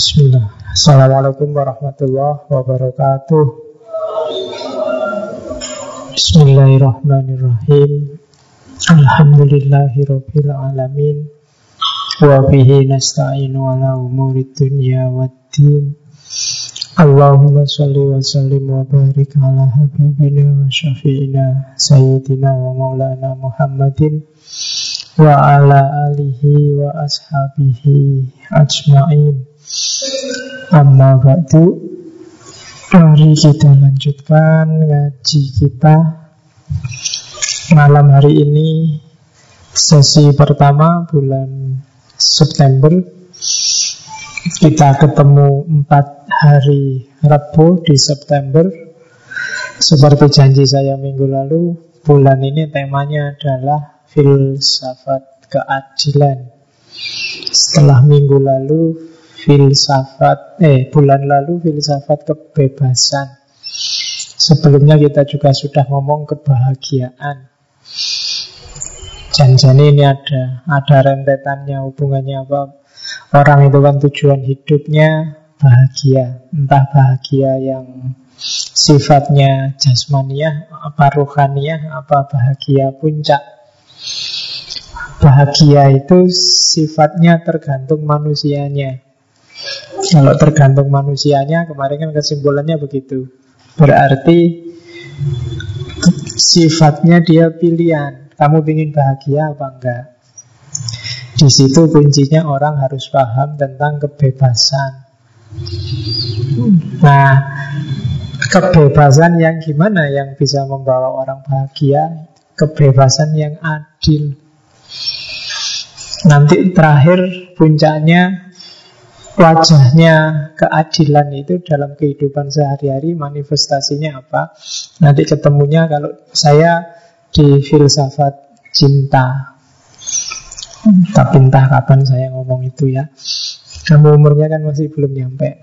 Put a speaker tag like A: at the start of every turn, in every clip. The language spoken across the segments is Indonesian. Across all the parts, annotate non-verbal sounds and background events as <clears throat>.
A: Bismillah. Assalamualaikum warahmatullahi wabarakatuh. Bismillahirrahmanirrahim. Alhamdulillahi rabbil alamin. Wa bihi nasta'inu ala umuri dunya wa din. Allahumma salli wa sallim wa barik ala habibina wa syafi'ina Sayyidina wa maulana Muhammadin Wa ala alihi wa ashabihi ajma'in Amma ba'du. Mari kita lanjutkan ngaji kita Malam hari ini Sesi pertama bulan September. Kita ketemu empat hari Rabu di September. Seperti janji saya minggu lalu Bulan ini temanya adalah Filsafat keadilan. Setelah minggu lalu filsafat eh bulan lalu filsafat kebebasan. Sebelumnya kita juga sudah ngomong kebahagiaan. Janjani ini ada ada rentetannya hubungannya apa? Orang itu kan tujuan hidupnya bahagia, entah bahagia yang sifatnya jasmaniah, apa ruhaniah, apa bahagia puncak. Bahagia itu sifatnya tergantung manusianya. Kalau tergantung manusianya, kemarin kan kesimpulannya begitu. Berarti sifatnya dia pilihan. Kamu ingin bahagia apa enggak? Di situ kuncinya orang harus paham tentang kebebasan. Nah, kebebasan yang gimana yang bisa membawa orang bahagia? Kebebasan yang adil. Nanti terakhir puncaknya wajahnya keadilan itu dalam kehidupan sehari-hari manifestasinya apa? Nanti ketemunya kalau saya di filsafat cinta. Tapi entah kapan saya ngomong itu ya. Kamu umurnya kan masih belum nyampe.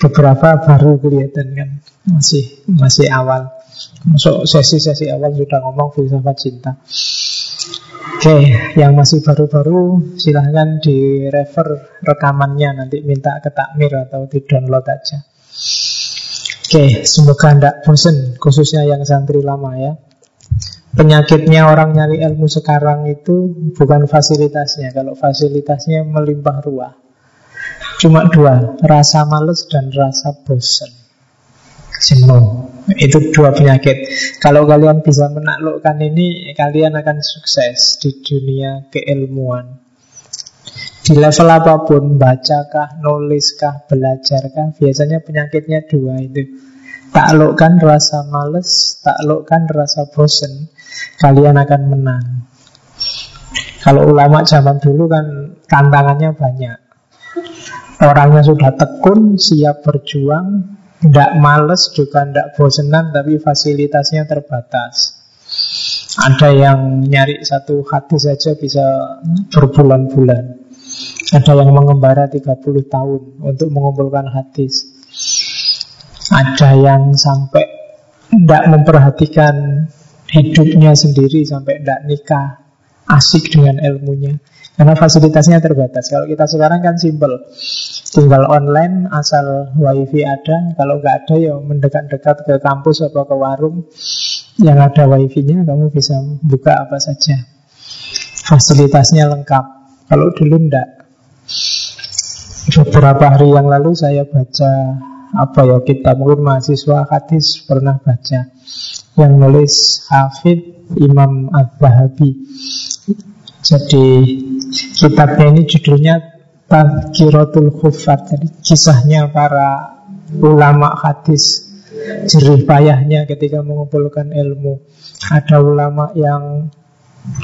A: Beberapa baru kelihatan kan masih masih awal. Masuk sesi-sesi awal sudah ngomong filsafat cinta. Oke, yang masih baru-baru silahkan di refer rekamannya nanti minta ke takmir atau di download aja. Oke, semoga tidak bosen khususnya yang santri lama ya. Penyakitnya orang nyari ilmu sekarang itu bukan fasilitasnya. Kalau fasilitasnya melimpah ruah. Cuma dua, rasa males dan rasa bosan. Jenuh. Itu dua penyakit. Kalau kalian bisa menaklukkan ini, kalian akan sukses di dunia keilmuan. Di level apa pun, bacakah, nuliskah, belajarkah, biasanya penyakitnya dua itu. Taklukkan rasa males, taklukkan rasa bosen, kalian akan menang. Kalau ulama zaman dulu kan tantangannya banyak. Orangnya sudah tekun, siap berjuang, tidak males juga tidak bosenan tapi fasilitasnya terbatas. Ada yang nyari satu hati saja bisa berbulan-bulan. Ada yang mengembara 30 tahun untuk mengumpulkan hadis. Ada yang sampai tidak memperhatikan hidupnya sendiri sampai tidak nikah. Asik dengan ilmunya. Karena fasilitasnya terbatas. Kalau kita sekarang kan simple. Tinggal online asal wifi ada. Kalau nggak ada ya mendekat-dekat ke kampus atau ke warung yang ada wifi-nya kamu bisa buka apa saja. Fasilitasnya lengkap. Kalau dulu enggak. Beberapa hari yang lalu saya baca apa ya kita mungkin mahasiswa hadis pernah baca yang nulis Hafid Imam Al-Bahabi. Jadi Kitabnya ini judulnya Tazkiratul Khufat Jadi kisahnya para ulama hadis Jerih payahnya ketika mengumpulkan ilmu Ada ulama yang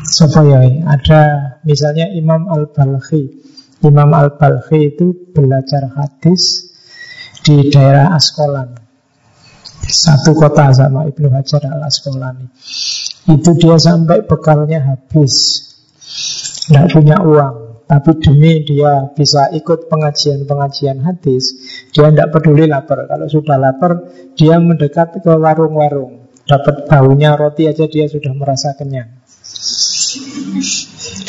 A: Siapa ya? Ada misalnya Imam Al-Balkhi Imam Al-Balkhi itu belajar hadis Di daerah Askolan Satu kota sama Ibnu Hajar Al-Askolani Itu dia sampai bekalnya habis tidak punya uang tapi demi dia bisa ikut pengajian-pengajian hadis, dia tidak peduli lapar. Kalau sudah lapar, dia mendekat ke warung-warung. Dapat baunya roti aja dia sudah merasa kenyang.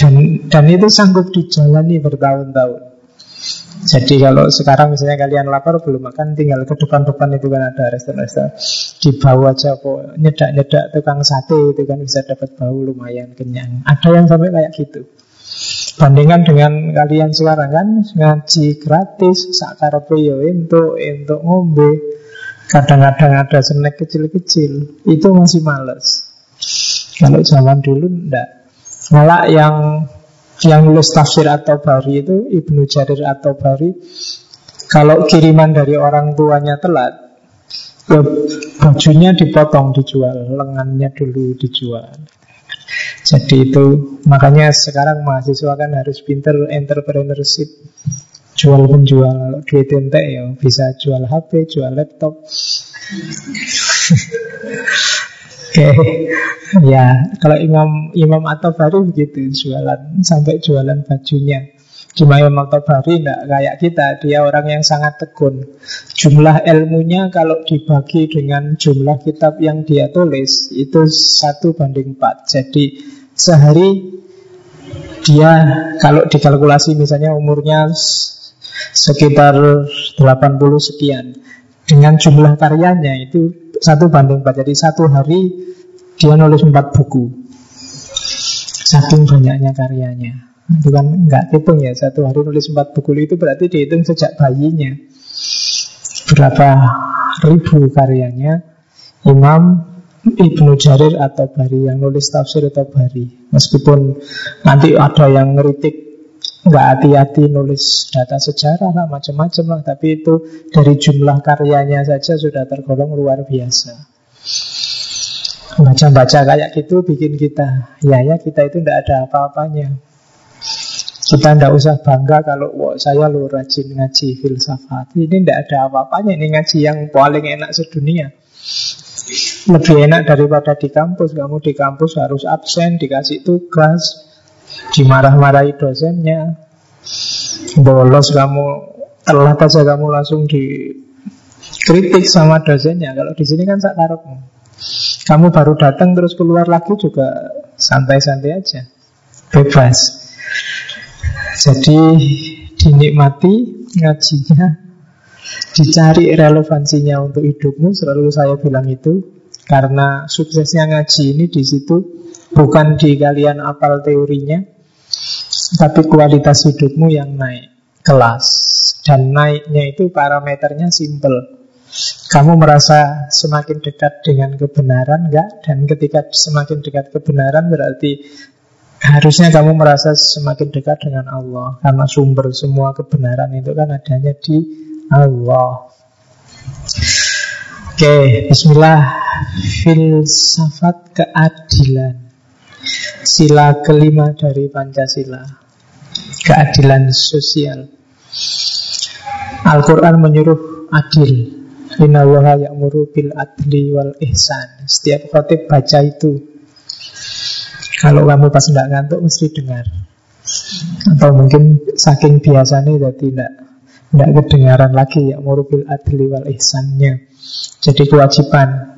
A: Dan, dan itu sanggup dijalani bertahun-tahun. Jadi kalau sekarang misalnya kalian lapar belum makan tinggal ke depan-depan itu kan ada restoran-restoran di bawah aja nyedak-nyedak tukang sate itu kan bisa dapat bau lumayan kenyang. Ada yang sampai kayak gitu. Bandingkan dengan kalian sekarang kan ngaji gratis, sakarepe yo untuk untuk ngombe. Kadang-kadang ada snack kecil-kecil, itu masih males. Kalau zaman dulu ndak. Malah yang yang nulis tafsir atau bari itu Ibnu Jarir atau bari kalau kiriman dari orang tuanya telat ya bajunya dipotong dijual lengannya dulu dijual. Jadi itu makanya sekarang mahasiswa kan harus pinter entrepreneurship. Jual penjual duit ente ya bisa jual HP jual laptop <laughs> Oke, <laughs> ya kalau Imam Imam atau baru begitu jualan sampai jualan bajunya. Cuma Imam atau baru tidak kayak kita, dia orang yang sangat tekun. Jumlah ilmunya kalau dibagi dengan jumlah kitab yang dia tulis itu satu banding empat. Jadi sehari dia kalau dikalkulasi misalnya umurnya sekitar 80 sekian dengan jumlah karyanya itu satu banding empat. Jadi satu hari dia nulis empat buku. Saking banyaknya karyanya. Itu kan nggak hitung ya. Satu hari nulis empat buku itu berarti dihitung sejak bayinya. Berapa ribu karyanya Imam Ibnu Jarir atau Bari yang nulis tafsir atau Bari. Meskipun nanti ada yang ngeritik nggak hati-hati nulis data sejarah lah macam-macam lah. Tapi itu dari jumlah karyanya saja sudah tergolong luar biasa. Baca-baca kayak gitu bikin kita ya ya kita itu tidak ada apa-apanya. Kita tidak usah bangga kalau wah, saya lo rajin ngaji filsafat. Ini tidak ada apa-apanya. Ini ngaji yang paling enak sedunia. Lebih enak daripada di kampus. Kamu di kampus harus absen dikasih tugas dimarah-marahi dosennya. Bolos kamu telat aja kamu langsung dikritik sama dosennya. Kalau di sini kan sakarepmu. Kamu baru datang terus keluar lagi juga santai-santai aja. Bebas. Jadi dinikmati ngajinya. Dicari relevansinya untuk hidupmu selalu saya bilang itu karena suksesnya ngaji ini di situ Bukan di kalian apal teorinya Tapi kualitas hidupmu yang naik Kelas. Dan naiknya itu parameternya simple. Kamu merasa semakin dekat dengan kebenaran enggak? Dan ketika semakin dekat kebenaran berarti Harusnya kamu merasa semakin dekat dengan Allah. Karena sumber semua kebenaran itu kan adanya di Allah Oke, bismillah. Filsafat keadilan. Sila kelima dari Pancasila. Keadilan sosial. Al-Quran menyuruh adil. Inna ya'muru bil adli wal ihsan. Setiap khotib baca itu. Kalau kamu pas tidak ngantuk mesti dengar. Atau mungkin saking biasanya tidak tidak kedengaran lagi ya bil adli wal ihsannya Jadi kewajiban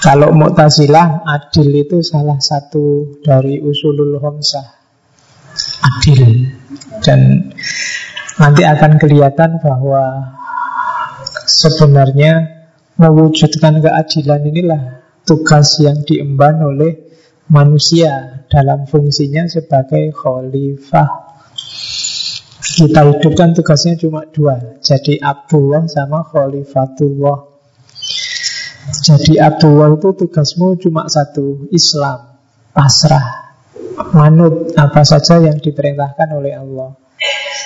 A: kalau Mu'tazilah adil itu salah satu dari usulul homsah Adil Dan nanti akan kelihatan bahwa Sebenarnya mewujudkan keadilan inilah tugas yang diemban oleh manusia dalam fungsinya sebagai khalifah. Kita hidupkan tugasnya cuma dua, jadi Abdullah sama Khalifatullah. Jadi Abdullah itu tugasmu cuma satu Islam Pasrah. Manut apa saja yang diperintahkan oleh Allah.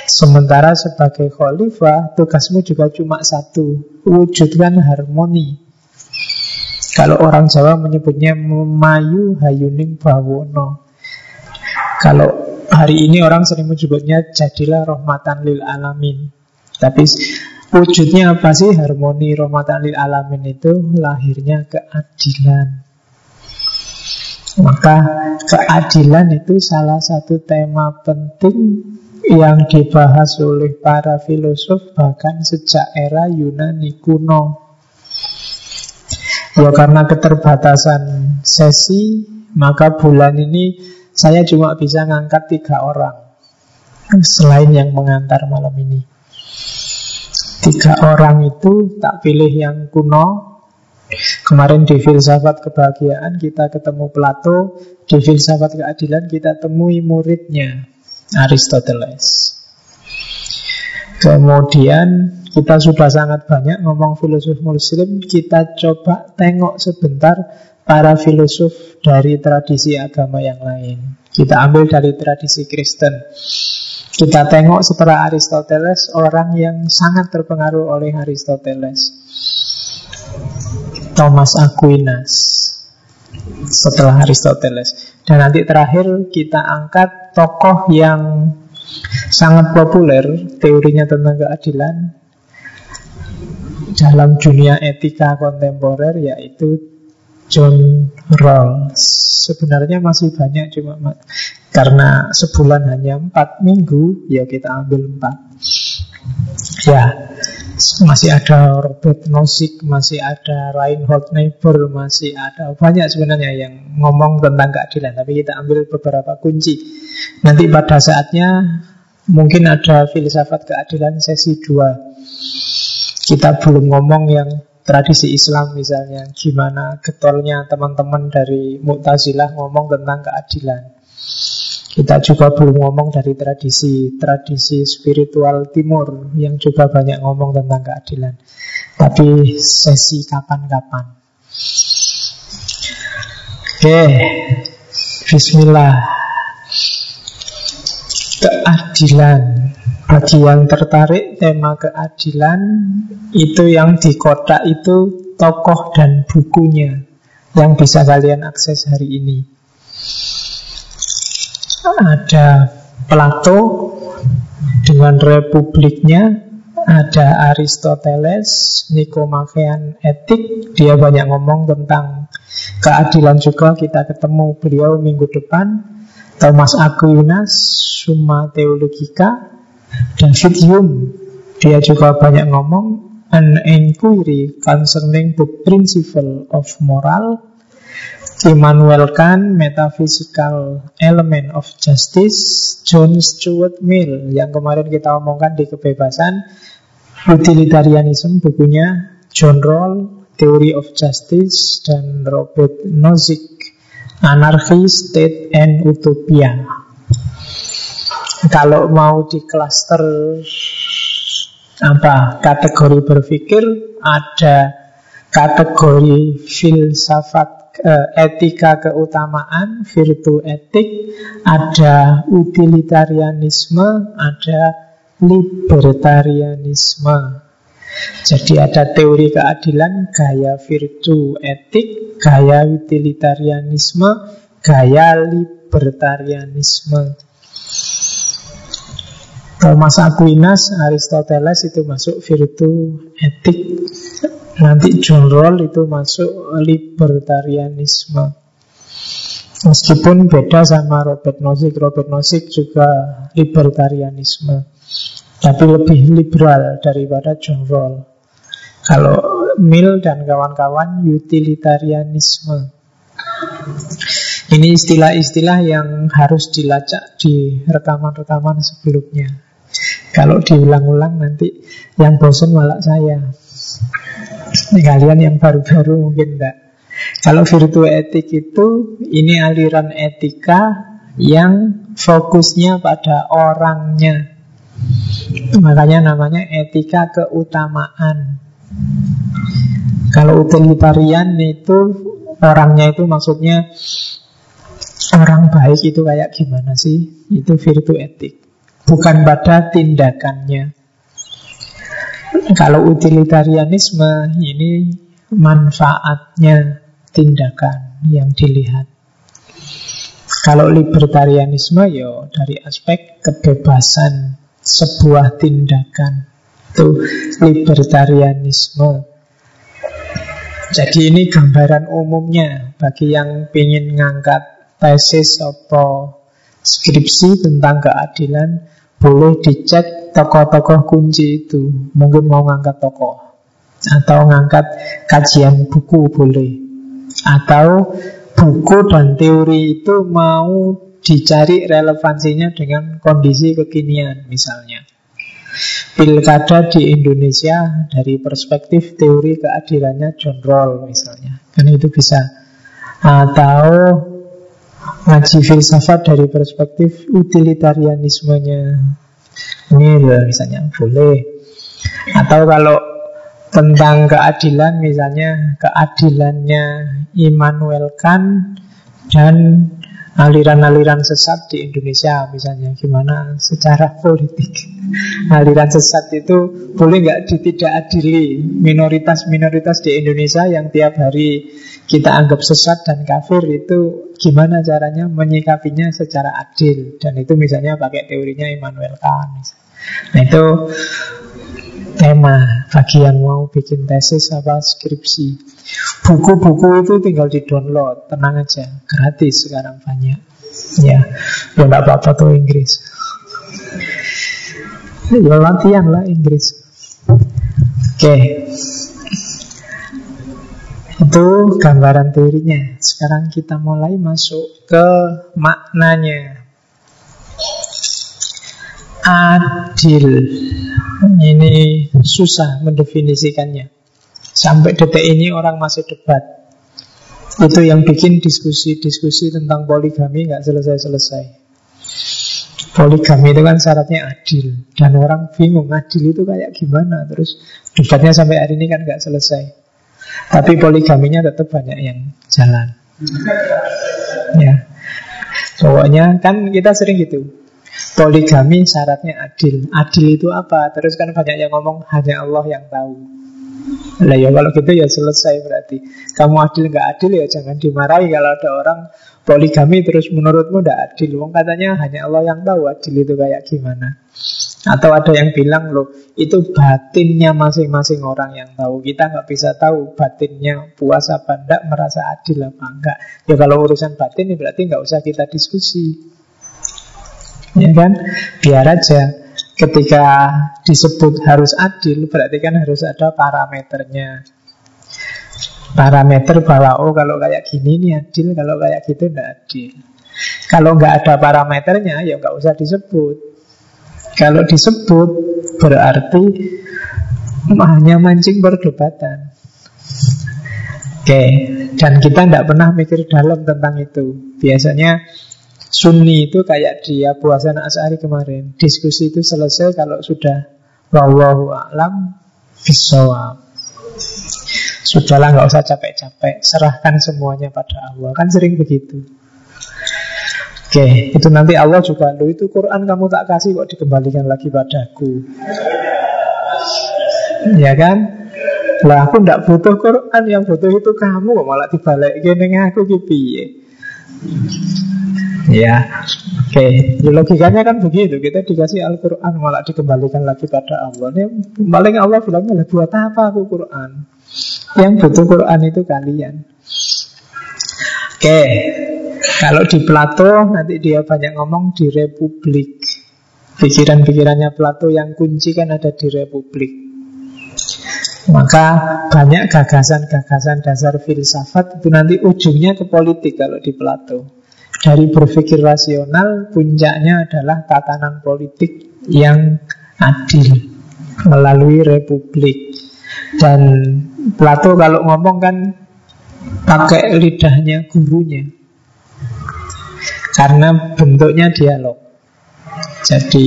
A: Sementara sebagai khalifah Tugasmu juga cuma satu Wujudkan harmoni. Kalau orang Jawa menyebutnya Memayu hayuning bawono. Kalau hari ini orang sering menyebutnya Jadilah rahmatan lil alamin. Tapi Wujudnya apa sih harmoni rahmatan lil alamin itu lahirnya keadilan. Maka keadilan itu salah satu tema penting yang dibahas oleh para filosof bahkan sejak era Yunani kuno. Ya karena keterbatasan sesi, maka bulan ini saya cuma bisa ngangkat tiga orang selain yang mengantar malam ini. Tiga orang itu tak pilih yang kuno. Kemarin di filsafat kebahagiaan kita ketemu Plato Di filsafat keadilan kita temui muridnya Aristoteles. Kemudian kita sudah sangat banyak ngomong filosof muslim Kita coba tengok sebentar para filosof dari tradisi agama yang lain. Kita ambil dari tradisi Kristen kita tengok setelah Aristoteles orang yang sangat terpengaruh oleh Aristoteles. Thomas Aquinas setelah Aristoteles. Dan nanti terakhir kita angkat tokoh yang sangat populer teorinya tentang keadilan dalam dunia etika kontemporer yaitu John Rawls. Sebenarnya masih banyak cuma karena sebulan hanya empat minggu, ya kita ambil empat. Ya, masih ada Robert Nozick, masih ada Reinhold Niebuhr, masih ada banyak sebenarnya yang ngomong tentang keadilan. Tapi kita ambil beberapa kunci. Nanti pada saatnya mungkin ada filsafat keadilan sesi dua. Kita belum ngomong yang tradisi Islam misalnya, gimana getolnya teman-teman dari Mu'tazilah ngomong tentang keadilan. Kita juga belum ngomong dari tradisi Tradisi spiritual timur Yang juga banyak ngomong tentang keadilan. Tapi sesi kapan-kapan. Oke Bismillah. Keadilan. Bagi yang tertarik tema keadilan Itu yang di kotak itu Tokoh dan bukunya Yang bisa kalian akses hari ini ada Plato dengan republiknya, ada Aristoteles, Nikomachean etik, dia banyak ngomong tentang keadilan juga, kita ketemu beliau minggu depan, Thomas Aquinas, Summa Theologica, David Hume, dia juga banyak ngomong, An Inquiry Concerning the Principle of Moral, Immanuel Kant, Metaphysical Element of Justice, John Stuart Mill yang kemarin kita omongkan di kebebasan, Utilitarianism bukunya, John Rawls, Theory of Justice, dan Robert Nozick, Anarchy, State, and Utopia. Kalau mau di cluster apa kategori berpikir ada kategori filsafat etika keutamaan, virtu etik, ada utilitarianisme, ada libertarianisme. Jadi ada teori keadilan, gaya virtu etik, gaya utilitarianisme, gaya libertarianisme. Thomas Aquinas, Aristoteles itu masuk virtu etik Nanti John Rawls itu masuk libertarianisme. Meskipun beda sama Robert Nozick Robert Nozick juga libertarianisme Tapi lebih liberal daripada John Rawls Kalau Mill dan kawan-kawan utilitarianisme. Ini istilah-istilah yang harus dilacak di rekaman-rekaman sebelumnya. Kalau diulang-ulang nanti yang bosan malah saya ini kalian yang baru-baru mungkin enggak. Kalau virtu etik itu ini aliran etika yang fokusnya pada orangnya. Makanya namanya etika keutamaan. Kalau utilitarian itu orangnya itu maksudnya orang baik itu kayak gimana sih? Itu virtu etik. Bukan pada tindakannya. Kalau utilitarianisme ini manfaatnya tindakan yang dilihat. Kalau libertarianisme ya dari aspek kebebasan sebuah tindakan itu libertarianisme. Jadi ini gambaran umumnya bagi yang ingin ngangkat tesis atau skripsi tentang keadilan boleh dicek tokoh-tokoh kunci itu. Mungkin mau ngangkat tokoh. Atau ngangkat kajian buku boleh. Atau buku dan teori itu mau dicari relevansinya dengan kondisi kekinian misalnya. Pilkada di Indonesia dari perspektif teori keadilannya John Roll misalnya. Kan itu bisa. Atau ngaji filsafat dari perspektif utilitarianismenya Mill misalnya boleh. Atau kalau tentang keadilan misalnya keadilannya Immanuel Kant dan aliran-aliran sesat di Indonesia misalnya gimana secara politik aliran sesat itu boleh nggak ditidakadili minoritas-minoritas di Indonesia yang tiap hari kita anggap sesat dan kafir itu gimana caranya menyikapinya secara adil dan itu misalnya pakai teorinya Immanuel Kant nah itu tema bagi yang mau bikin tesis apa skripsi. Buku-buku itu tinggal di-download, tenang aja, gratis sekarang banyak. Ya, ya nggak apa-apa tuh Inggris. Ya latihan lah Inggris. Oke. Itu gambaran teorinya. Sekarang kita mulai masuk ke maknanya. Adil ini susah mendefinisikannya. Sampai detik ini orang masih debat. Itu yang bikin diskusi-diskusi tentang poligami nggak selesai-selesai. Poligami itu kan syaratnya adil Dan orang bingung adil itu kayak gimana Terus debatnya sampai hari ini kan nggak selesai Tapi poligaminya tetap banyak yang jalan Ya Pokoknya kan kita sering gitu Poligami syaratnya adil. Adil itu apa? Terus kan banyak yang ngomong hanya Allah yang tahu. Nah ya kalau gitu ya selesai berarti. Kamu adil nggak adil ya jangan dimarahi kalau ada orang poligami terus menurutmu tidak adil. Wong katanya hanya Allah yang tahu adil itu kayak gimana. Atau ada yang bilang loh itu batinnya masing-masing orang yang tahu. Kita nggak bisa tahu batinnya puas apa enggak, merasa adil apa enggak. Ya kalau urusan batin ya berarti nggak usah kita diskusi ya kan? Biar aja ketika disebut harus adil berarti kan harus ada parameternya. Parameter bahwa oh kalau kayak gini ini adil, kalau kayak gitu tidak adil. Kalau nggak ada parameternya ya nggak usah disebut. Kalau disebut berarti hanya mancing perdebatan. Oke, dan kita tidak pernah mikir dalam tentang itu. Biasanya Sunni itu kayak dia puasa As'ari kemarin. Diskusi itu selesai kalau sudah wallahu a'lam bisawab. Sudahlah nggak usah capek-capek, serahkan semuanya pada Allah. Kan sering begitu. Oke, itu nanti Allah juga Lu itu Quran kamu tak kasih kok dikembalikan lagi padaku Ya kan? Lah aku ndak butuh Quran Yang butuh itu kamu kok malah dibalik Gini aku kipi Ya, oke. Okay. Logikanya kan begitu. Kita dikasih Al-Quran malah dikembalikan lagi pada Allah. Ini paling Allah bilangnya buat apa aku Quran? Yang butuh Quran itu kalian. Oke, kalau di Plato nanti dia banyak ngomong di Republik. Pikiran-pikirannya Plato yang kunci kan ada di Republik. Maka banyak gagasan-gagasan dasar filsafat itu nanti ujungnya ke politik kalau di Plato. Dari berpikir rasional, puncaknya adalah tatanan politik yang adil melalui republik. Dan Plato kalau ngomong kan pakai lidahnya gurunya. Karena bentuknya dialog. Jadi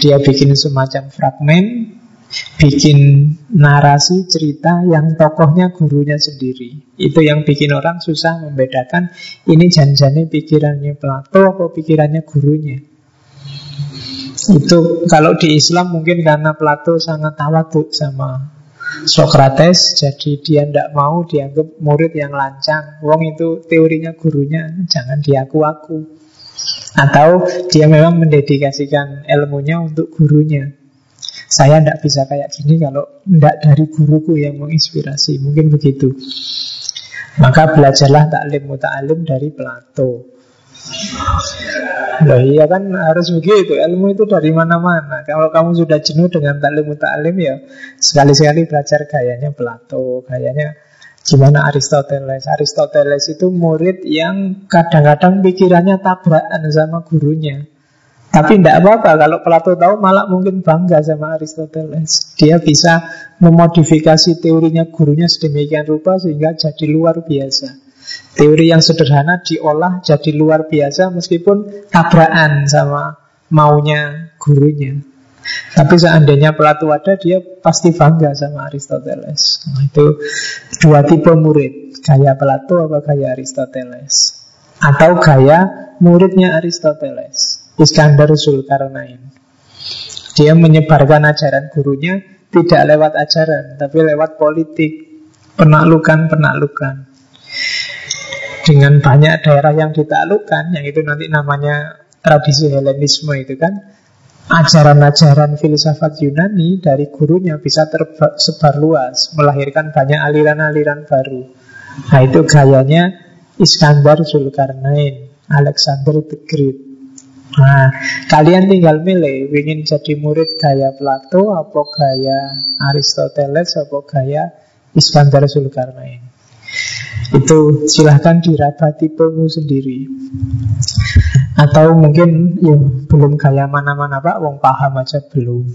A: dia bikin semacam fragmen bikin narasi cerita yang tokohnya gurunya sendiri. Itu yang bikin orang susah membedakan ini janjane pikirannya Plato atau pikirannya gurunya. Itu kalau di Islam mungkin karena Plato sangat tawaduk sama Sokrates, jadi dia tidak mau dianggap murid yang lancang. Wong itu teorinya gurunya, jangan diaku-aku. Atau dia memang mendedikasikan ilmunya untuk gurunya. Saya tidak bisa kayak gini kalau tidak dari guruku yang menginspirasi. Mungkin begitu. Maka belajarlah taklim muta'alim dari Plato. Loh iya kan harus begitu Ilmu itu dari mana-mana Kalau kamu sudah jenuh dengan taklim muta'alim ya Sekali-sekali belajar gayanya Plato Gayanya gimana Aristoteles Aristoteles itu murid yang kadang-kadang pikirannya tabrakan sama gurunya Tapi tidak apa-apa kalau Plato tahu malah mungkin bangga sama Aristoteles. Dia bisa memodifikasi teorinya gurunya sedemikian rupa sehingga jadi luar biasa. Teori yang sederhana diolah jadi luar biasa meskipun tabrakan sama maunya gurunya. Tapi seandainya Plato ada, dia pasti bangga sama Aristoteles. Nah, itu dua tipe murid, gaya Plato apa gaya Aristoteles. Atau gaya muridnya Aristoteles. Iskandar Zulkarnain. Dia menyebarkan ajaran gurunya tidak lewat ajaran, tapi lewat politik, penaklukan-penaklukan. Dengan banyak daerah yang ditaklukkan, yang itu nanti namanya tradisi Helenisme itu kan, ajaran-ajaran filsafat Yunani dari gurunya bisa tersebar luas, melahirkan banyak aliran-aliran baru. Nah itu gayanya Iskandar Zulkarnain, Alexander the Great. Nah, kalian tinggal milih ingin jadi murid gaya Plato apa gaya Aristoteles apa gaya Iskandar Zulkarnain. Itu silahkan diraba tipemu sendiri. Atau mungkin ya belum gaya mana-mana Pak, wong paham aja belum.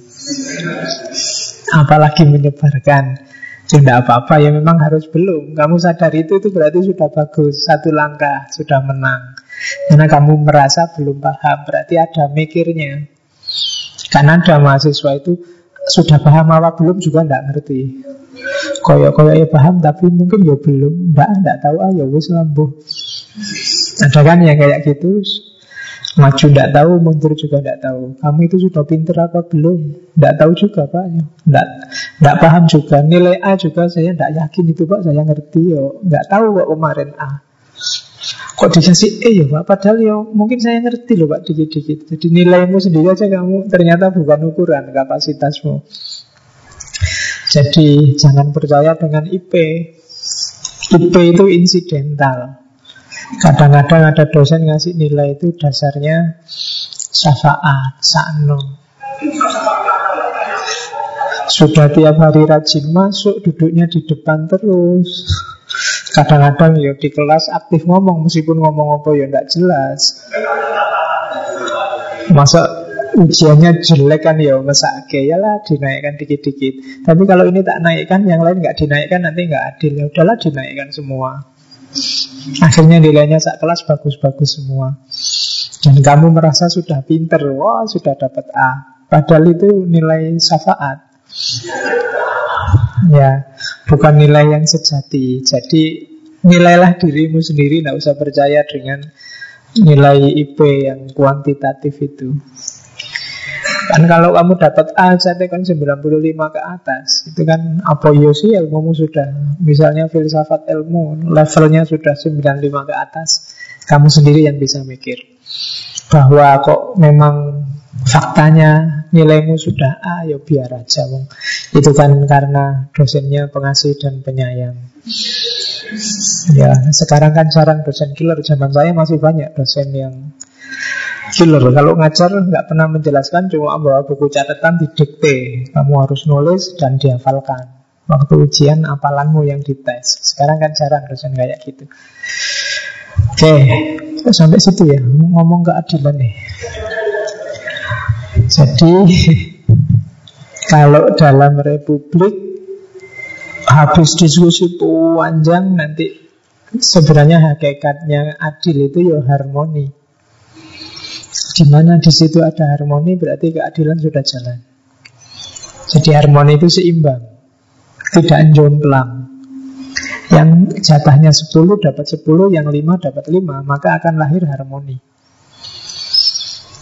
A: Apalagi menyebarkan. Ya tidak apa-apa, ya memang harus belum. Kamu sadar itu, itu berarti sudah bagus. Satu langkah, sudah menang. Karena kamu merasa belum paham, berarti ada mikirnya. Karena ada mahasiswa itu sudah paham apa belum juga tidak ngerti. Koyok-koyok ya paham, tapi mungkin ya belum. Tidak, tidak tahu, ah ya wis lambuh. Ada kan yang kayak gitu, Maju tidak tahu, mundur juga tidak tahu. Kamu itu sudah pinter apa belum? Tidak tahu juga Pak. Tidak, tidak paham juga. Nilai A juga saya tidak yakin itu Pak. Saya ngerti yo. Tidak tahu kok kemarin A. Kok dikasih E ya Pak? Padahal ya mungkin saya ngerti loh Pak dikit-dikit. Jadi nilaimu sendiri aja kamu ternyata bukan ukuran kapasitasmu. Jadi jangan percaya dengan IP. IP itu insidental. Kadang-kadang ada dosen ngasih nilai itu dasarnya syafaat, sakno. Sudah tiap hari rajin masuk, duduknya di depan terus. Kadang-kadang ya di kelas aktif ngomong meskipun ngomong apa ya tidak jelas. Masa ujiannya jelek kan ya mesake ya lah dinaikkan dikit-dikit. Tapi kalau ini tak naikkan, yang lain nggak dinaikkan nanti nggak adil. Ya udahlah dinaikkan semua. Akhirnya nilainya saat kelas bagus-bagus semua. Dan kamu merasa sudah pinter, wah sudah dapat A. Padahal itu nilai syafaat. Ya, bukan nilai yang sejati. Jadi nilailah dirimu sendiri, tidak usah percaya dengan nilai IP yang kuantitatif itu. Kan kalau kamu dapat A saja kan 95 ke atas Itu kan sih ilmumu sudah Misalnya filsafat ilmu Levelnya sudah 95 ke atas Kamu sendiri yang bisa mikir Bahwa kok memang faktanya nilaimu sudah A ya biar aja wong. Itu kan karena dosennya pengasih dan penyayang. Ya, sekarang kan jarang dosen killer. Zaman saya masih banyak dosen yang killer. Kalau ngajar nggak pernah menjelaskan, cuma bawa buku catatan didikte. Kamu harus nulis dan dihafalkan. Waktu ujian apalanmu yang dites. Sekarang kan jarang dosen kayak gitu. Oke, sampai situ ya. Ngomong keadilan nih. Jadi <laughs> kalau dalam republik habis diskusi panjang nanti sebenarnya hakikatnya adil itu ya harmoni. Di mana di situ ada harmoni berarti keadilan sudah jalan. Jadi harmoni itu seimbang, tidak jomplang. Yang jatahnya 10 dapat 10, yang 5 dapat 5, maka akan lahir harmoni.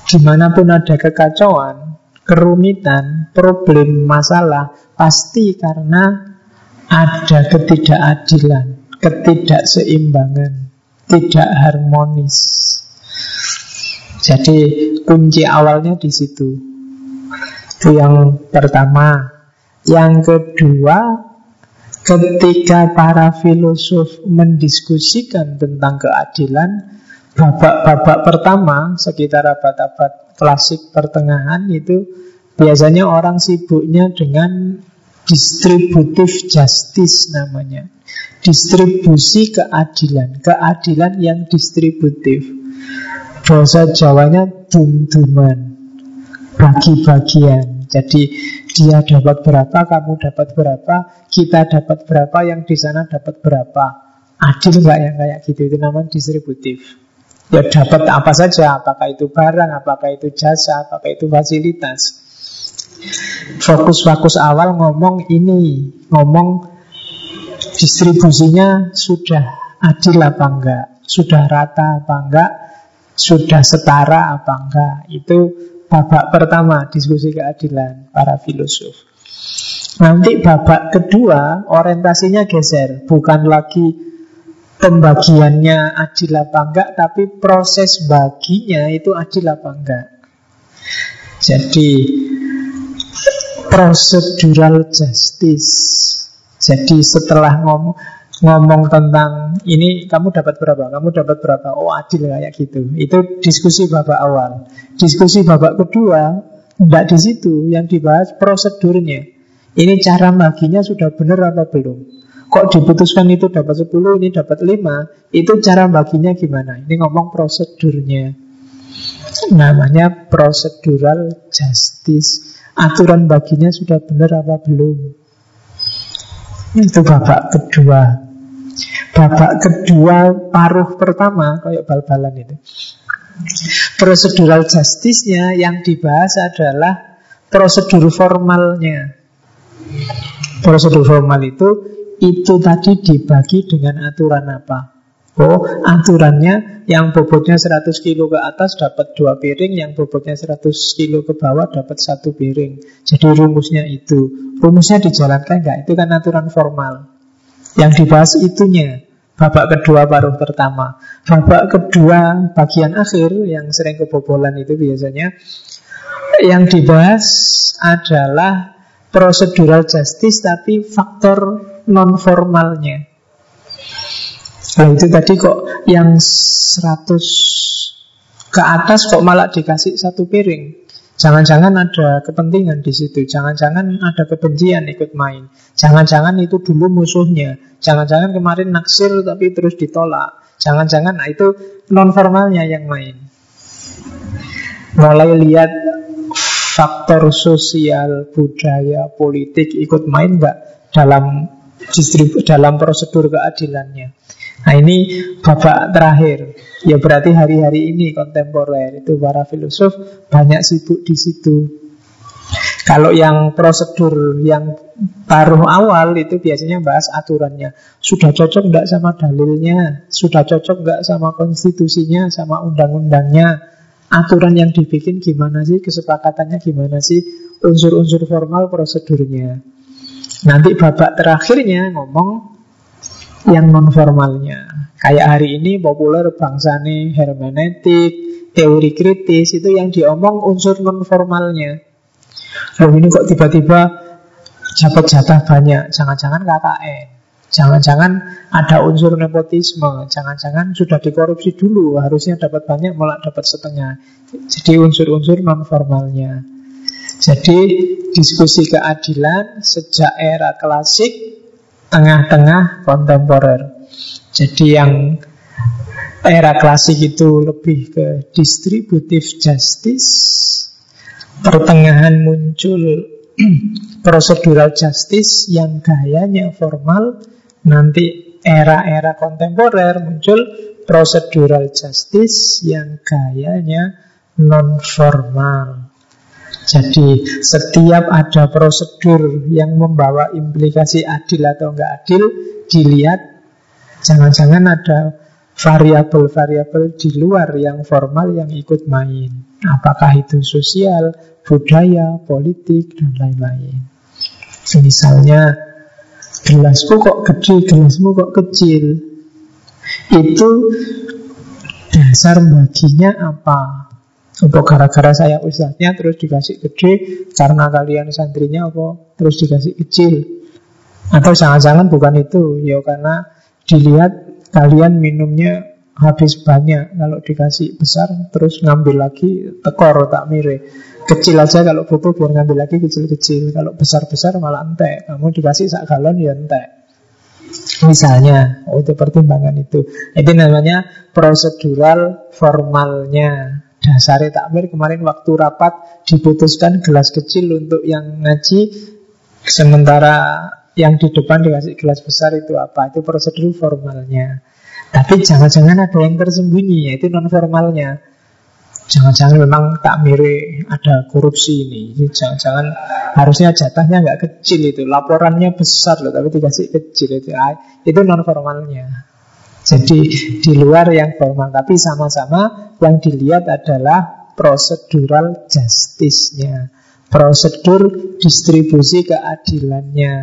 A: Di mana pun ada kekacauan, kerumitan, problem, masalah, pasti karena ada ketidakadilan, ketidakseimbangan, tidak harmonis. Jadi kunci awalnya di situ. Itu yang pertama. Yang kedua, ketika para filosof mendiskusikan tentang keadilan, babak-babak pertama sekitar abad-abad klasik pertengahan itu biasanya orang sibuknya dengan distributive justice namanya. Distribusi keadilan, keadilan yang distributif. Bahasa Jawanya dum-duman Bagi-bagian. Jadi dia dapat berapa, kamu dapat berapa Kita dapat berapa, yang di sana dapat berapa. Adil nggak yang kayak gitu? Itu namanya distributif. Ya dapat apa saja, apakah itu barang, apakah itu jasa, apakah itu fasilitas. Fokus-fokus awal ngomong ini. Ngomong distribusinya sudah adil apa enggak? Sudah rata apa enggak Sudah setara apa enggak Itu babak pertama diskusi keadilan para filosof Nanti babak kedua orientasinya geser Bukan lagi pembagiannya adil apa enggak, tapi proses baginya itu adil apa enggak. Jadi procedural justice. Jadi setelah ngomong ngomong tentang ini kamu dapat berapa, kamu dapat berapa, oh adil kayak gitu. Itu diskusi babak awal. Diskusi babak kedua enggak di situ, yang dibahas prosedurnya. Ini cara baginya sudah benar apa belum? Kok diputuskan itu dapat 10, ini dapat 5 Itu cara baginya gimana? Ini ngomong prosedurnya Namanya procedural justice Aturan baginya sudah benar apa belum? Itu babak kedua Babak kedua paruh pertama Kayak bal-balan itu Procedural justice-nya yang dibahas adalah prosedur formalnya Prosedur formal itu itu tadi dibagi dengan aturan apa? Oh, aturannya yang bobotnya 100 kilo ke atas dapat dua piring, yang bobotnya 100 kilo ke bawah dapat satu piring. Jadi rumusnya itu. Rumusnya dijalankan enggak? Itu kan aturan formal. Yang dibahas itunya. Babak kedua paruh pertama. Babak kedua bagian akhir yang sering kebobolan itu biasanya yang dibahas adalah procedural justice tapi faktor non formalnya. Nah itu tadi kok yang 100 ke atas kok malah dikasih satu piring. Jangan-jangan ada kepentingan di situ. Jangan-jangan ada kebencian ikut main. Jangan-jangan itu dulu musuhnya. Jangan-jangan kemarin naksir tapi terus ditolak. Jangan-jangan nah itu non formalnya yang main. Mulai lihat faktor sosial, budaya, politik ikut main nggak dalam distribu dalam prosedur keadilannya. Nah ini babak terakhir. Ya berarti hari-hari ini kontemporer itu para filosof banyak sibuk di situ. Kalau yang prosedur yang taruh awal itu biasanya bahas aturannya. Sudah cocok enggak sama dalilnya? Sudah cocok enggak sama konstitusinya, sama undang-undangnya? Aturan yang dibikin gimana sih? Kesepakatannya gimana sih? Unsur-unsur formal prosedurnya. Nanti babak terakhirnya ngomong yang non formalnya. Kayak hari ini populer bangsa nih hermeneutik, teori kritis itu yang diomong unsur non formalnya. Loh ini kok tiba-tiba dapat jatah banyak, jangan-jangan KKN. Jangan-jangan ada unsur nepotisme, jangan-jangan sudah dikorupsi dulu, harusnya dapat banyak malah dapat setengah. Jadi unsur-unsur non formalnya. Jadi diskusi keadilan sejak era klasik tengah-tengah kontemporer. Jadi yang era klasik itu lebih ke distributive justice. Pertengahan muncul <clears throat> procedural justice yang gayanya formal. Nanti era-era kontemporer muncul procedural justice yang gayanya non formal. Jadi setiap ada prosedur yang membawa implikasi adil atau enggak adil Dilihat. Jangan-jangan ada variabel-variabel di luar yang formal yang ikut main. Apakah itu sosial, budaya, politik, dan lain-lain. Misalnya Gelasku kok gede, gelasmu kok kecil. Itu dasar baginya apa untuk gara-gara saya ustadznya terus dikasih gede Karena kalian santrinya apa Terus dikasih kecil. Atau jangan-jangan bukan itu Ya karena dilihat kalian minumnya habis banyak. Kalau dikasih besar terus ngambil lagi Tekor tak mire. Kecil aja kalau butuh biar ngambil lagi kecil-kecil. Kalau besar-besar malah entek. Kamu dikasih sak galon ya entek. Misalnya, oh itu pertimbangan itu. Itu namanya prosedural formalnya. Dasari takmir kemarin waktu rapat diputuskan gelas kecil untuk yang ngaji, sementara yang di depan dikasih gelas besar itu apa? Itu prosedur formalnya. Tapi jangan-jangan ada yang tersembunyi, yaitu non formalnya. Jangan-jangan memang tak mirip ada korupsi ini. Jangan-jangan harusnya jatahnya nggak kecil itu, laporannya besar loh, tapi dikasih kecil itu. Ah, itu non formalnya. Jadi di luar yang formal, tapi sama-sama yang dilihat adalah prosedural justice-nya, prosedur distribusi keadilannya.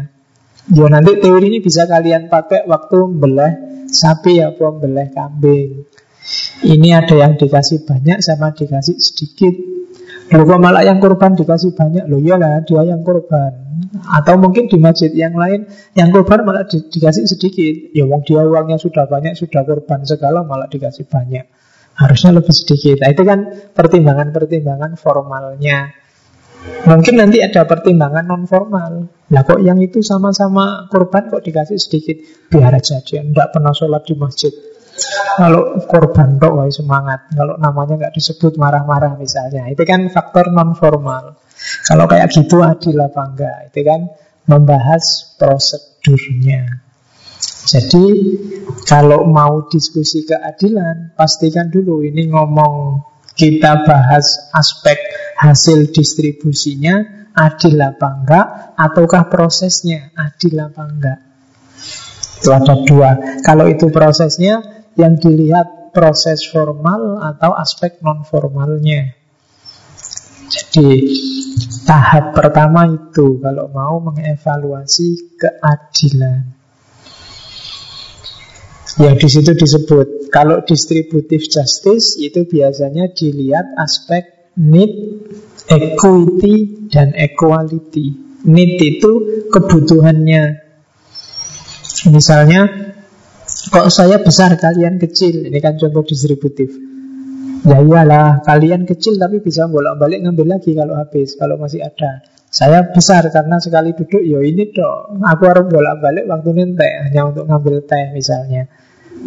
A: Ya nanti teori ini bisa kalian pakai waktu membelah sapi apa membelah kambing. Ini ada yang dikasih banyak sama dikasih sedikit. Loh kok malah yang korban dikasih banyak? Loh iyalah dia yang korban. Atau mungkin di masjid yang lain yang korban malah di, dikasih sedikit. Ya wong dia uangnya sudah banyak, sudah korban segala malah dikasih banyak. Harusnya lebih sedikit. Nah, itu kan pertimbangan-pertimbangan formalnya. Mungkin nanti ada pertimbangan non formal. Nah kok yang itu sama-sama korban kok dikasih sedikit? Biar aja dia tidak pernah sholat di masjid. Kalau korban tok wah semangat. Kalau namanya nggak disebut marah-marah misalnya, itu kan faktor non formal. Kalau kayak gitu adil apa enggak? Itu kan membahas prosedurnya. Jadi kalau mau diskusi keadilan, pastikan dulu ini ngomong kita bahas aspek hasil distribusinya adil apa enggak, ataukah prosesnya adil apa enggak. Itu ada dua. Kalau itu prosesnya, yang dilihat proses formal atau aspek non formalnya. Jadi tahap pertama itu kalau mau mengevaluasi keadilan. Ya di situ disebut kalau distributive justice itu biasanya dilihat aspek need, equity dan equality. Need itu kebutuhannya. Misalnya Kok saya besar, kalian kecil? Ini kan contoh distributif. Ya iyalah, kalian kecil tapi bisa bolak-balik ngambil lagi kalau habis, kalau masih ada. Saya besar karena sekali duduk, ya ini dong. Aku harus bolak-balik waktu nente hanya untuk ngambil teh misalnya.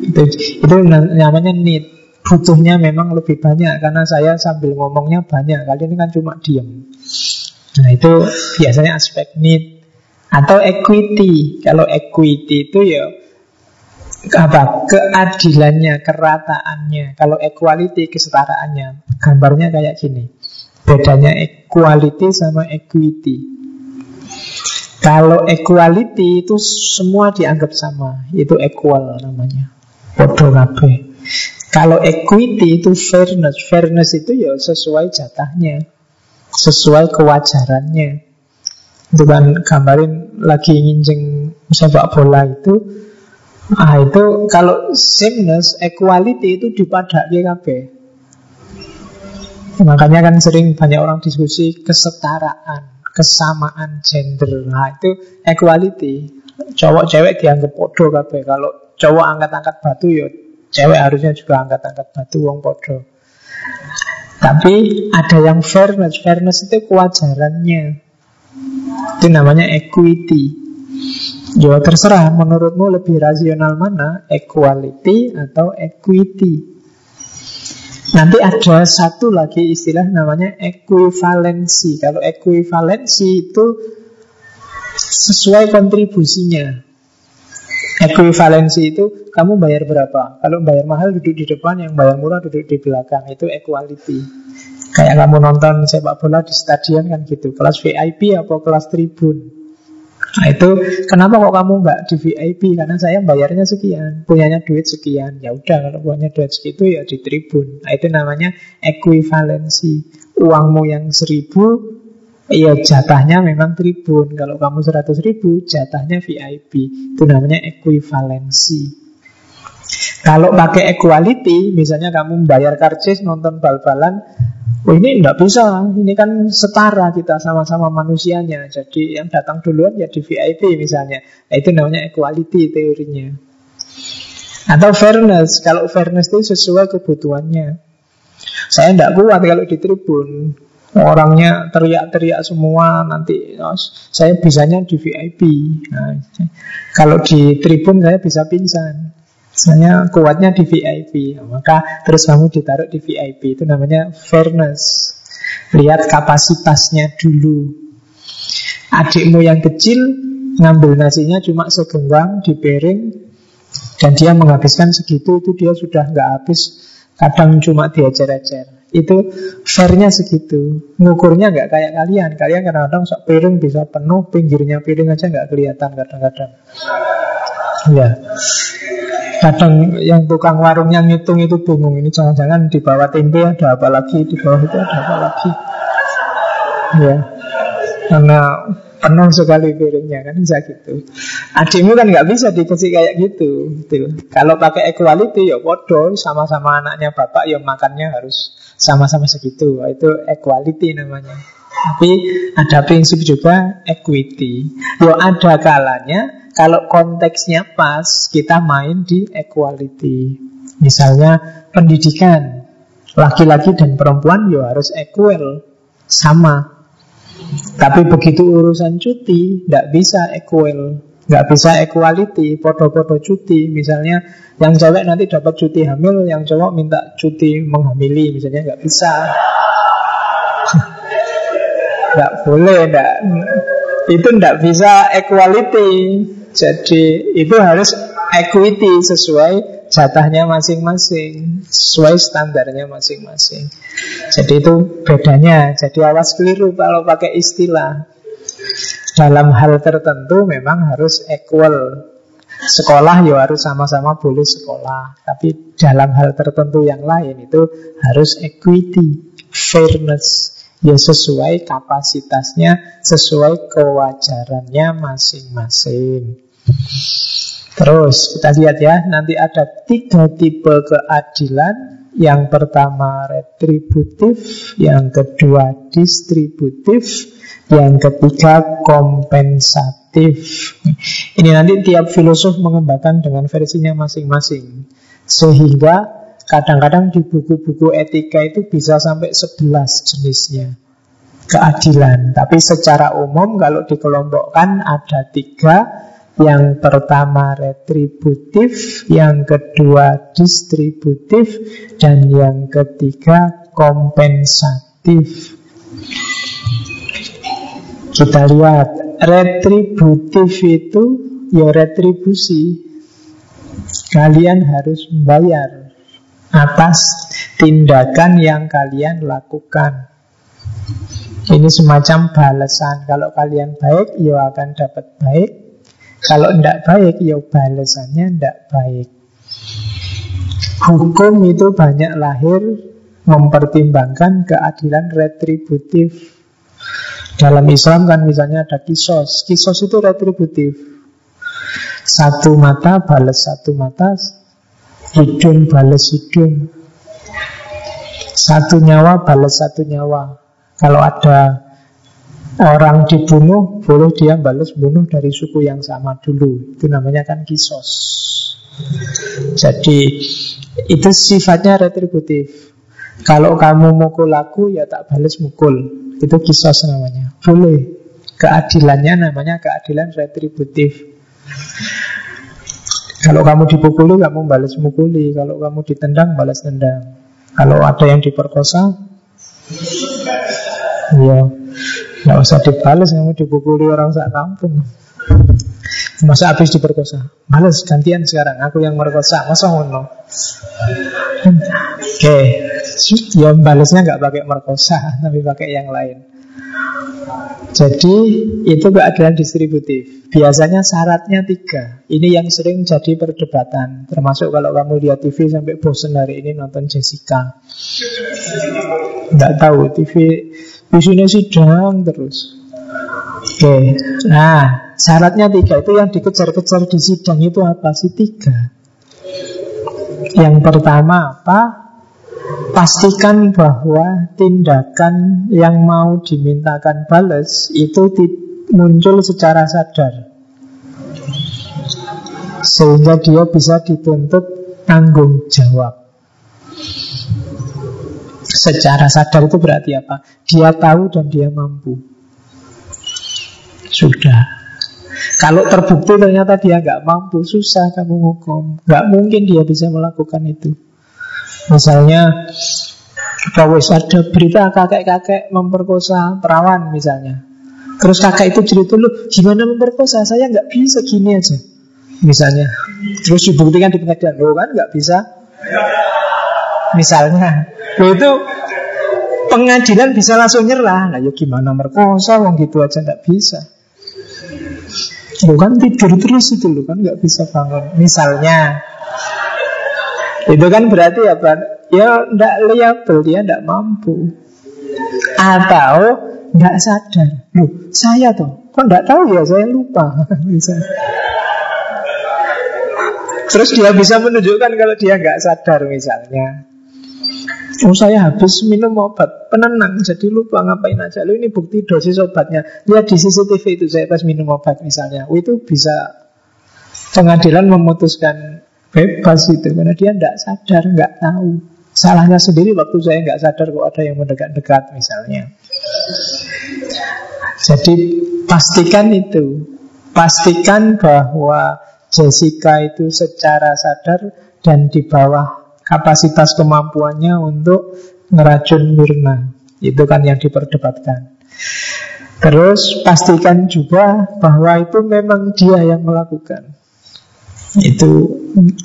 A: Itu, itu namanya need. Butuhnya memang lebih banyak karena saya sambil ngomongnya banyak. Kalian kan cuma diem. Nah itu biasanya aspek need atau equity. Kalau equity itu ya apa keadilannya, kerataannya. Kalau equality kesetaraannya, gambarnya kayak gini. Bedanya equality sama equity. Kalau equality itu semua dianggap sama, itu equal namanya. Kabeh. Kalau equity itu fairness, fairness itu ya sesuai jatahnya, sesuai kewajarannya. Itu kan gambarin lagi nginjeng sepak bola itu Ah itu kalau sameness, equality itu dipadaki kabeh. Makanya kan sering banyak orang diskusi kesetaraan, kesamaan gender. Nah itu equality. Cowok cewek dianggap podo kabeh. Kalau cowok angkat-angkat batu ya cewek harusnya juga angkat-angkat batu wong podo. Tapi ada yang fairness, fairness itu kewajarannya. Itu namanya equity. Ya terserah. Menurutmu lebih rasional mana? Equality atau equity? Nanti ada satu lagi istilah namanya equivalency. Kalau equivalency itu sesuai kontribusinya. Equivalency itu kamu bayar berapa? Kalau bayar mahal duduk di depan. Yang bayar murah duduk di belakang. Itu equality. Kayak kamu nonton sepak bola di stadion kan gitu. Kelas VIP atau kelas tribun Nah itu kenapa kok kamu nggak di VIP? Karena saya bayarnya sekian, punyanya duit sekian. Ya udah kalau punya duit segitu ya di tribun. Nah itu namanya ekuivalensi. Uangmu yang seribu, ya jatahnya memang tribun. Kalau kamu seratus ribu, jatahnya VIP. Itu namanya ekuivalensi. Kalau pakai equality, misalnya kamu bayar karcis nonton bal-balan, Oh ini tidak bisa, ini kan setara kita sama-sama manusianya. Jadi yang datang duluan ya di VIP misalnya. Nah, Itu namanya equality teorinya. Atau fairness, kalau fairness itu sesuai kebutuhannya. Saya tidak kuat kalau di tribun. Orangnya teriak-teriak semua Nanti oh, saya bisanya di VIP nah, Kalau di tribun saya bisa pingsan Saya kuatnya di VIP Maka terus kamu ditaruh di VIP Itu namanya fairness. Lihat kapasitasnya dulu. Adikmu yang kecil Ngambil nasinya cuma segenggam di piring Dan dia menghabiskan segitu Itu dia sudah nggak habis. Kadang cuma diajar-ajar. Itu fairnya segitu. Ngukurnya nggak kayak kalian. Kalian kadang-kadang sok piring bisa penuh Pinggirnya piring aja nggak kelihatan kadang-kadang. Ya Kadang yang tukang warungnya ngitung itu bingung Ini jangan-jangan di bawah tempe ada apa lagi Di bawah itu ada apa lagi. Ya Karena penuh sekali piringnya kan bisa gitu. Adikmu kan nggak bisa dikasih kayak gitu gitu kalau pakai equality ya bodoh sama-sama anaknya bapak ya makannya harus sama-sama segitu. Itu equality namanya. Tapi ada prinsip juga equity. Yo ada kalanya kalau konteksnya pas kita main di equality misalnya pendidikan laki-laki dan perempuan yo harus equal sama tapi begitu urusan cuti tidak bisa equal nggak bisa equality, podo-podo cuti. Misalnya yang cewek nanti dapat cuti hamil, yang cowok minta cuti menghamili, misalnya nggak bisa. <laughs> nggak boleh, nggak. Itu nggak bisa equality. Jadi itu harus equity sesuai jatahnya masing-masing, sesuai standarnya masing-masing. Jadi itu bedanya. Jadi awas keliru kalau pakai istilah. Dalam hal tertentu memang harus equal Sekolah ya harus sama-sama boleh sekolah Tapi dalam hal tertentu yang lain itu harus equity Fairness Ya sesuai kapasitasnya Sesuai kewajarannya masing-masing. Terus kita lihat ya Nanti ada tiga tipe keadilan. Yang pertama retributif. Yang kedua distributif. Yang ketiga kompensatif. Ini nanti tiap filosof mengembangkan dengan versinya masing-masing. Sehingga kadang-kadang di buku-buku etika itu bisa sampai 11 jenisnya Keadilan. Tapi secara umum kalau dikelompokkan ada tiga. Yang pertama retributif Yang kedua distributif Dan yang ketiga kompensatif. Kita lihat retributif itu ya retribusi. Kalian harus membayar atas tindakan yang kalian lakukan. Ini semacam balasan. Kalau kalian baik, ya akan dapat baik. Kalau tidak baik, ya balasannya tidak baik. Hukum itu banyak lahir mempertimbangkan keadilan retributif. Dalam Islam kan misalnya ada kisos Kisos itu retributif Satu mata balas satu mata Hidung balas hidung Satu nyawa balas satu nyawa Kalau ada orang dibunuh Boleh dia balas bunuh dari suku yang sama dulu Itu namanya kan kisos Jadi itu sifatnya retributif Kalau kamu mukul aku ya tak balas mukul itu kisos namanya. Boleh. Keadilannya namanya keadilan retributif. Kalau kamu dipukuli, kamu balas mukuli. Kalau kamu ditendang, balas tendang. Kalau ada yang diperkosa, ya nggak usah dibalas. Kamu dipukuli orang sak kampung. Masa habis diperkosa? Males gantian sekarang. Aku yang merkosa. Masa ngono? Oke, okay. ya balasnya nggak pakai merkosa, <laughs> tapi pakai yang lain. Jadi itu keadilan distributif. Biasanya syaratnya tiga. Ini yang sering jadi perdebatan Termasuk kalau kamu lihat TV sampai bosan hari ini nonton Jessica. Tidak tahu TV Isinya sidang terus. Oke Nah syaratnya tiga Itu yang dikejar-kejar di sidang itu apa sih tiga? Yang pertama apa pastikan bahwa tindakan yang mau dimintakan balas itu muncul secara sadar sehingga dia bisa dituntut tanggung jawab Secara sadar itu berarti apa? Dia tahu dan dia mampu. Sudah. Kalau terbukti ternyata dia nggak mampu, susah kamu hukum. Nggak mungkin dia bisa melakukan itu. Misalnya, bahwa ada berita kakek-kakek memperkosa perawan misalnya. Terus kakek itu cerita lu gimana memperkosa? Saya nggak bisa gini aja. Misalnya. Terus dibuktikan di pengadilan, lo kan nggak bisa. Misalnya, lo itu pengadilan bisa langsung nyerah. Nah, ya gimana merkosa, wong gitu aja nggak bisa. Lo kan tidur terus itu lo kan nggak bisa bangun. Misalnya, itu kan berarti apa? Ya nggak liable, dia nggak mampu. Atau nggak sadar. Loh, saya tuh kok nggak tahu ya, saya lupa. <laughs> Misalnya. Terus dia bisa menunjukkan kalau dia nggak sadar misalnya. Oh saya habis minum obat Penenang jadi lupa ngapain aja Lu ini bukti dosis obatnya Lihat di CCTV itu saya pas minum obat misalnya oh, Itu bisa Pengadilan memutuskan bebas itu Karena dia tidak sadar, nggak tahu Salahnya sendiri waktu saya nggak sadar Kok ada yang mendekat-dekat misalnya Jadi pastikan itu Pastikan bahwa Jessica itu secara sadar Dan di bawah kapasitas kemampuannya untuk ngeracun Mirna. Itu kan yang diperdebatkan. Terus pastikan juga bahwa itu memang dia yang melakukan. Itu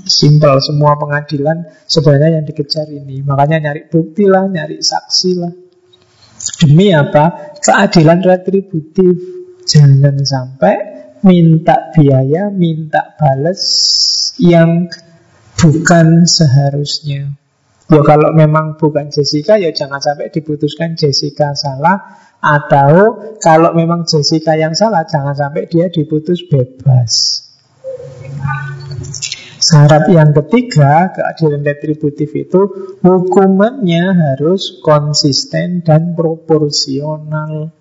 A: simpel semua pengadilan sebenarnya yang dikejar ini. Makanya nyari bukti lah, nyari saksi lah. Demi apa? Keadilan retributif. Jangan sampai minta biaya, minta balas yang bukan seharusnya. Ya kalau memang bukan Jessica ya jangan sampai diputuskan Jessica salah atau kalau memang Jessica yang salah jangan sampai dia diputus bebas. Syarat yang ketiga keadilan retributif itu hukumannya harus konsisten dan proporsional.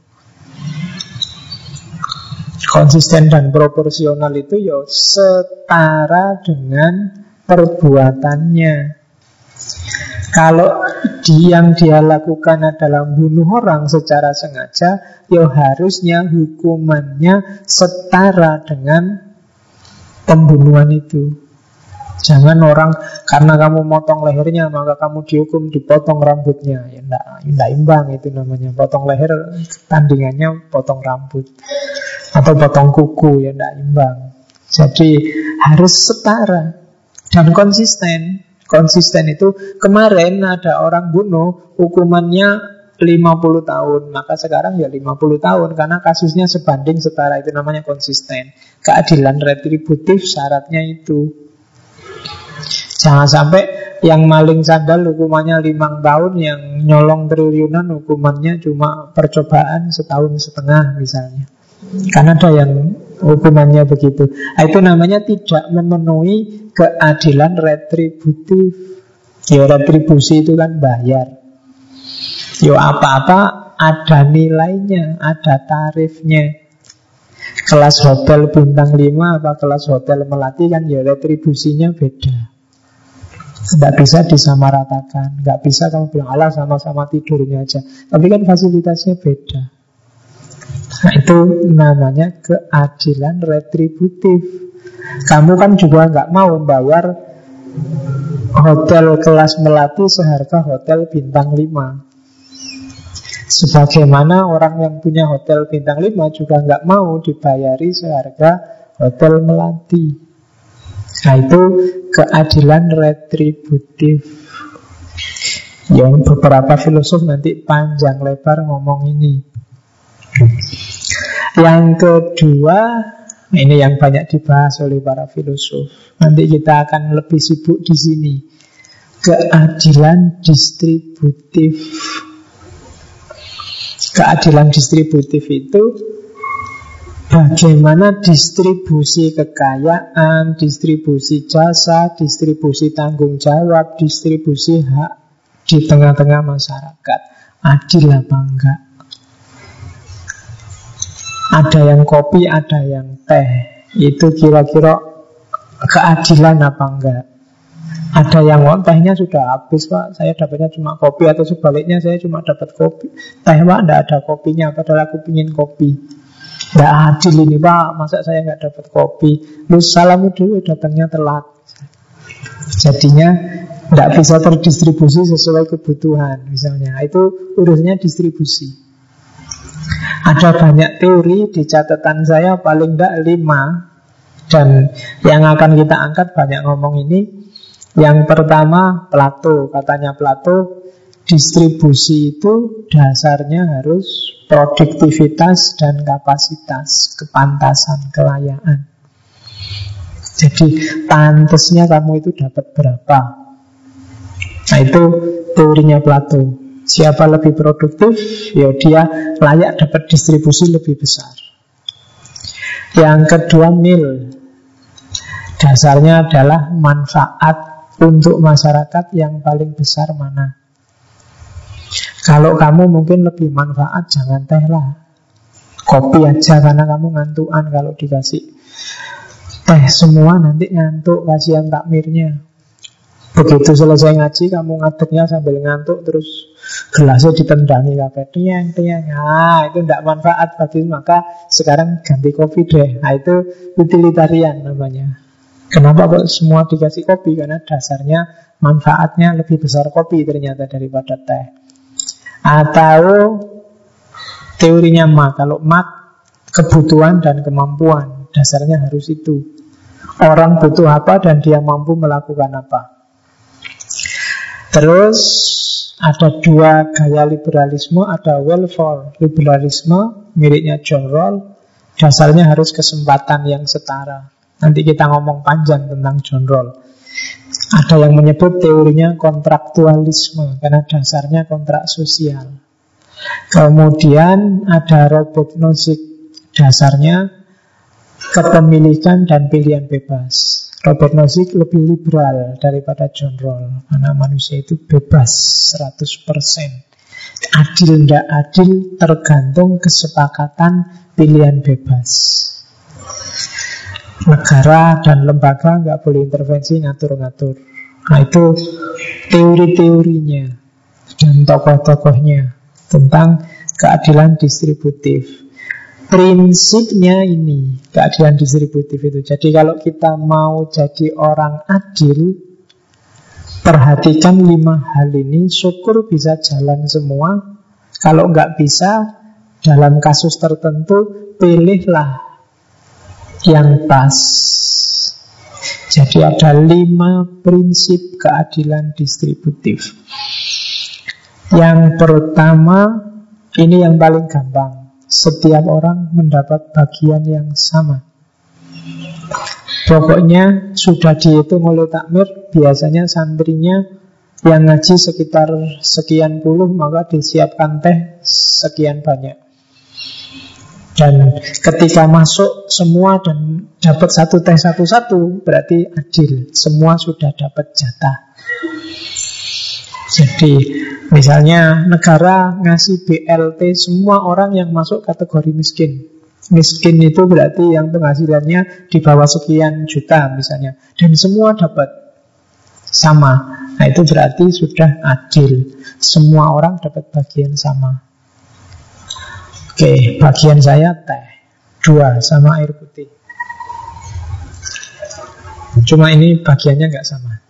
A: Konsisten dan proporsional itu ya setara dengan perbuatannya. Kalau yang dia lakukan adalah bunuh orang secara sengaja, ya harusnya hukumannya setara dengan pembunuhan itu. Jangan orang karena kamu motong lehernya maka kamu dihukum dipotong rambutnya. Ya enggak, enggak imbang itu namanya. Potong leher tandingannya potong rambut atau potong kuku ya enggak imbang. Jadi harus setara dan konsisten. Konsisten itu kemarin ada orang bunuh hukumannya 50 tahun Maka sekarang ya 50 tahun Karena kasusnya sebanding setara Itu namanya konsisten Keadilan retributif syaratnya itu Jangan sampai yang maling sandal hukumannya 5 tahun Yang nyolong triliunan hukumannya cuma percobaan setahun setengah misalnya Karena ada yang hukumannya begitu Itu namanya tidak memenuhi keadilan retributif. Ya retribusi itu kan bayar. Yo apa-apa ada nilainya, ada tarifnya. Kelas hotel bintang 5 apa kelas hotel melati kan ya retribusinya beda. Tidak bisa disamaratakan Tidak bisa kamu bilang Allah sama-sama tidurnya aja. Tapi kan fasilitasnya beda. Nah itu namanya keadilan retributif. Kamu kan juga nggak mau bayar hotel kelas melati seharga hotel bintang 5 Sebagaimana orang yang punya hotel bintang 5 juga nggak mau dibayari seharga hotel melati Nah itu keadilan retributif Yang beberapa filosof nanti panjang lebar ngomong ini Yang kedua ini yang banyak dibahas oleh para filosof. Nanti kita akan lebih sibuk di sini. Keadilan distributif. Keadilan distributif itu bagaimana distribusi kekayaan, distribusi jasa, distribusi tanggung jawab, distribusi hak di tengah-tengah masyarakat. Adil apa enggak? Ada yang kopi, ada yang teh Itu kira-kira keadilan apa enggak Ada yang wah tehnya sudah habis pak. Saya dapatnya cuma kopi Atau sebaliknya saya cuma dapat kopi. Teh pak tidak ada kopinya Padahal aku ingin kopi. Tidak adil ini pak. Masa saya nggak dapat kopi? Lu salamu dulu datangnya telat. Jadinya tidak bisa terdistribusi sesuai kebutuhan Misalnya. Itu urusnya distribusi. Ada banyak teori Di catatan saya paling tidak lima Dan yang akan kita angkat banyak ngomong ini yang pertama Plato, katanya Plato distribusi itu dasarnya harus produktivitas dan kapasitas, kepantasan, kelayaan. Jadi pantasnya kamu itu dapat berapa? Nah itu teorinya Plato. Siapa lebih produktif, ya dia layak dapat distribusi lebih besar. Yang kedua mil. Dasarnya adalah manfaat untuk masyarakat yang paling besar mana? Kalau kamu mungkin lebih manfaat, jangan teh lah. Kopi aja karena kamu ngantukan kalau dikasih teh semua nanti ngantuk kasihan takmirnya. Begitu selesai ngaji kamu ngadeknya sambil ngantuk terus gelasnya ditendangi kafe tiang tiang. Nah, itu tidak manfaat bagi maka sekarang ganti kopi deh. Nah, itu utilitarian namanya. Kenapa kok semua dikasih kopi? Karena dasarnya manfaatnya lebih besar kopi ternyata daripada teh. Atau teorinya mak, kalau mak kebutuhan dan kemampuan, dasarnya harus itu. Orang butuh apa dan dia mampu melakukan apa. Terus ada dua gaya liberalisme, ada welfare liberalisme, miliknya John Rawls. Dasarnya harus kesempatan yang setara. Nanti kita ngomong panjang tentang John Rawls. Ada yang menyebut teorinya kontraktualisme karena dasarnya kontrak sosial. Kemudian ada Robert Nozick dasarnya kepemilikan dan pilihan bebas. Robert Nozick lebih liberal daripada John Rawls karena manusia itu bebas 100%. Adil tidak adil tergantung kesepakatan pilihan bebas negara dan lembaga nggak boleh intervensi ngatur-ngatur. Nah itu teori-teorinya dan tokoh-tokohnya tentang keadilan distributif. Prinsipnya ini keadilan distributif itu. Jadi kalau kita mau jadi orang adil, perhatikan lima hal ini. Syukur bisa jalan semua. Kalau nggak bisa, dalam kasus tertentu pilihlah yang pas. Jadi ada lima prinsip keadilan distributif. Yang pertama, ini yang paling gampang. Setiap orang mendapat bagian yang sama. Pokoknya sudah dihitung oleh takmir, biasanya santrinya yang ngaji sekitar sekian puluh, maka disiapkan teh sekian banyak. Dan ketika masuk semua dan dapat satu teh satu-satu berarti adil. Semua sudah dapat jatah. Jadi misalnya negara ngasih BLT semua orang yang masuk kategori miskin. Miskin itu berarti yang penghasilannya di bawah sekian juta misalnya. Dan semua dapat sama. Nah itu berarti sudah adil. Semua orang dapat bagian sama. Oke, bagian saya teh Dua sama air putih. Cuma ini bagiannya nggak sama.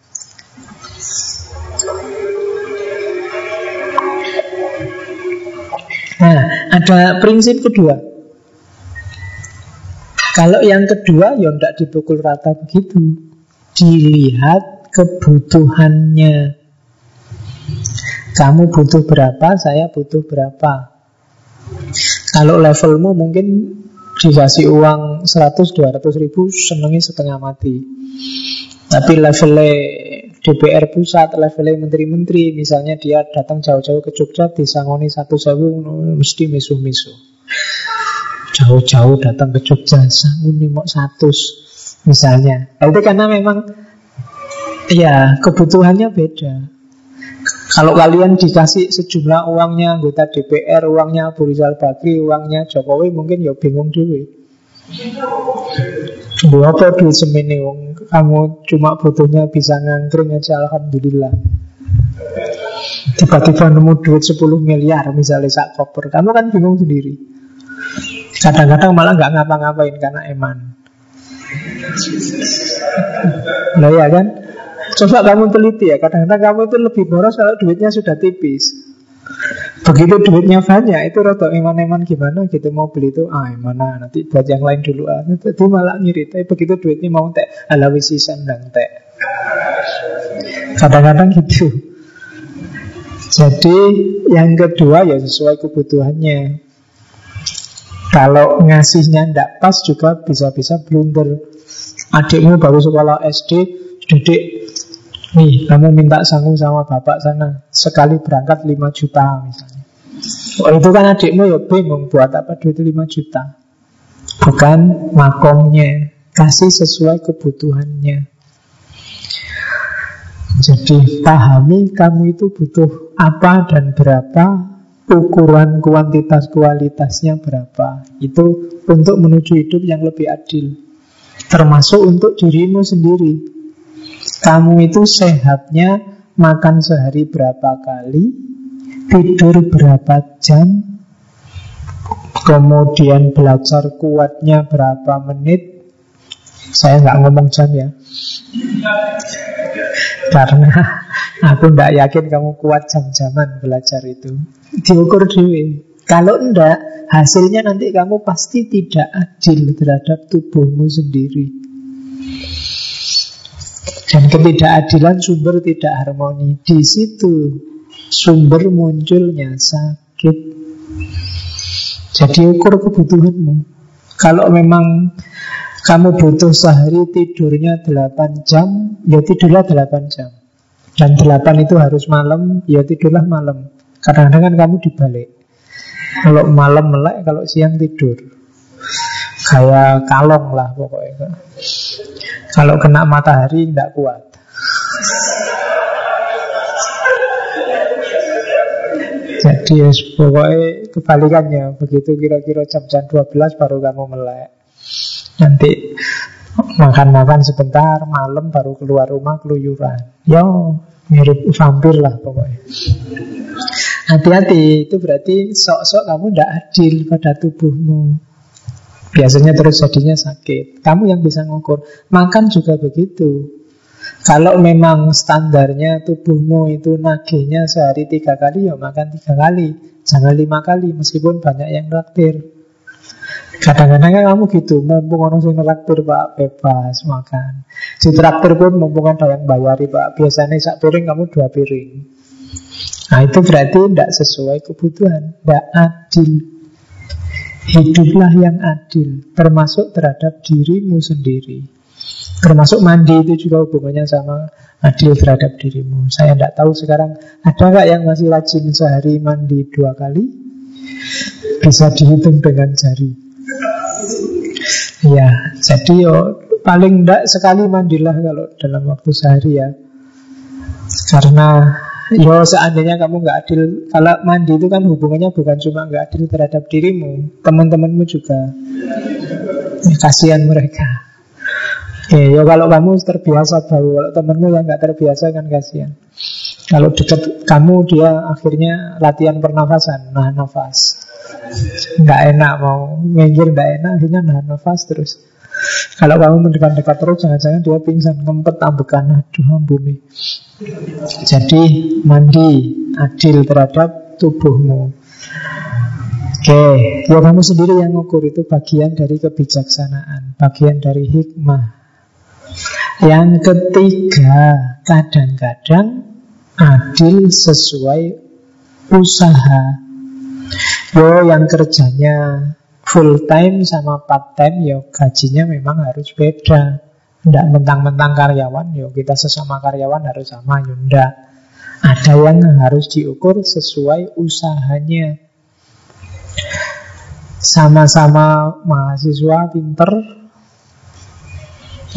A: Nah, ada prinsip kedua. Kalau yang kedua, ya tidak dipukul rata begitu. Dilihat kebutuhannya. Kamu butuh berapa, saya butuh berapa kalau levelmu mungkin dikasih uang 100-200 ribu senengnya setengah mati. Tapi levelnya DPR pusat, levelnya menteri-menteri, misalnya dia datang jauh-jauh ke Jogja, disangoni satu sewu, mesti misu-misu. Jauh-jauh datang ke Jogja, sangoni mau satu, misalnya. Itu karena memang, ya kebutuhannya beda. Kalau kalian dikasih sejumlah uangnya anggota DPR, uangnya Abu Rizal Bakri, uangnya Jokowi, mungkin ya bingung dulu. Lu apa duit semini wong kamu cuma butuhnya bisa ngangkring aja alhamdulillah. Tiba-tiba nemu duit 10 miliar misalnya sak koper, kamu kan bingung sendiri. Kadang-kadang malah nggak ngapa-ngapain karena eman. Nah ya kan? Coba kamu teliti ya, kadang-kadang kamu itu lebih boros kalau duitnya sudah tipis. Begitu duitnya banyak itu rotok iman-iman gimana gitu mau beli itu ah mana nanti buat yang lain dulu ah jadi malah ngirit tapi begitu duitnya mau teh ala wisisan dan teh kadang-kadang gitu. Jadi yang kedua ya sesuai kebutuhannya. Kalau ngasihnya tidak pas juga bisa-bisa blunder. Adikmu baru sekolah SD dedek Nih, kamu minta sanggup sama bapak sana. Sekali berangkat 5 juta misalnya. Oh itu kan adikmu ya bingung Buat apa duit 5 juta. Bukan makomnya Kasih sesuai kebutuhannya. Jadi pahami kamu itu butuh apa dan berapa Ukuran kuantitas kualitasnya berapa. Itu untuk menuju hidup yang lebih adil. Termasuk untuk dirimu sendiri kamu itu sehatnya makan sehari berapa kali, tidur berapa jam, kemudian belajar kuatnya berapa menit. Saya nggak ngomong jam ya, karena aku tidak yakin kamu kuat jam-jaman belajar itu. Diukur dewi. Kalau enggak, hasilnya nanti kamu pasti tidak adil terhadap tubuhmu sendiri. Dan ketidakadilan sumber tidak harmoni. Di situ sumber munculnya sakit. Jadi ukur kebutuhanmu. Kalau memang kamu butuh sehari tidurnya 8 jam, ya tidurlah 8 jam. Dan 8 itu harus malam, ya tidurlah malam. Kadang-kadang kan kamu dibalik. Kalau malam melek, kalau siang tidur. Kayak kalong lah pokoknya. Kalau kena matahari tidak kuat. Jadi ya, pokoknya kebalikannya. Begitu kira-kira jam-jam 12 baru kamu melek. Nanti makan-makan sebentar Malam baru keluar rumah keluyuran. Yo mirip vampir lah pokoknya. Hati-hati Itu berarti sok-sok kamu tidak adil pada tubuhmu Biasanya terus jadinya sakit. Kamu yang bisa ngukur. Makan juga begitu. Kalau memang standarnya tubuhmu itu nagihnya sehari tiga kali, ya makan tiga kali. Jangan lima kali, meskipun banyak yang traktir. Kadang-kadang kan kamu gitu, mumpung orang sing traktir pak bebas makan. Di traktir pun mumpung ada yang bayari pak, biasanya sak piring kamu dua piring. Nah itu berarti tidak sesuai kebutuhan, tidak adil. Hiduplah yang adil Termasuk terhadap dirimu sendiri. Termasuk mandi itu juga hubungannya sama adil terhadap dirimu. Saya tidak tahu sekarang Ada nggak yang masih rajin sehari mandi dua kali? Bisa dihitung dengan jari. Ya, jadi yo paling tidak sekali mandilah kalau dalam waktu sehari ya. Karena Yo seandainya kamu nggak adil Kalau mandi itu kan hubungannya bukan cuma nggak adil terhadap dirimu Teman-temanmu juga. Ya, Kasihan mereka. Oke, yo kalau kamu terbiasa bau Kalau temanmu yang nggak terbiasa kan kasihan. Kalau dekat kamu dia akhirnya latihan pernafasan Nah nafas. Nggak enak mau minggir nggak enak Akhirnya nah nafas terus kalau kamu mendekat-dekat terus Jangan-jangan dia pingsan ngempet ambekan Aduh ampuni. Jadi mandi Adil terhadap tubuhmu. Oke Ya kamu sendiri yang ngukur itu bagian dari kebijaksanaan Bagian dari hikmah. Yang ketiga Kadang-kadang Adil sesuai usaha. Yo yang kerjanya full time sama part time ya gajinya memang harus beda. Tidak mentang-mentang karyawan, ya kita sesama karyawan harus sama, ya Ada yang harus diukur sesuai usahanya. Sama-sama mahasiswa pinter,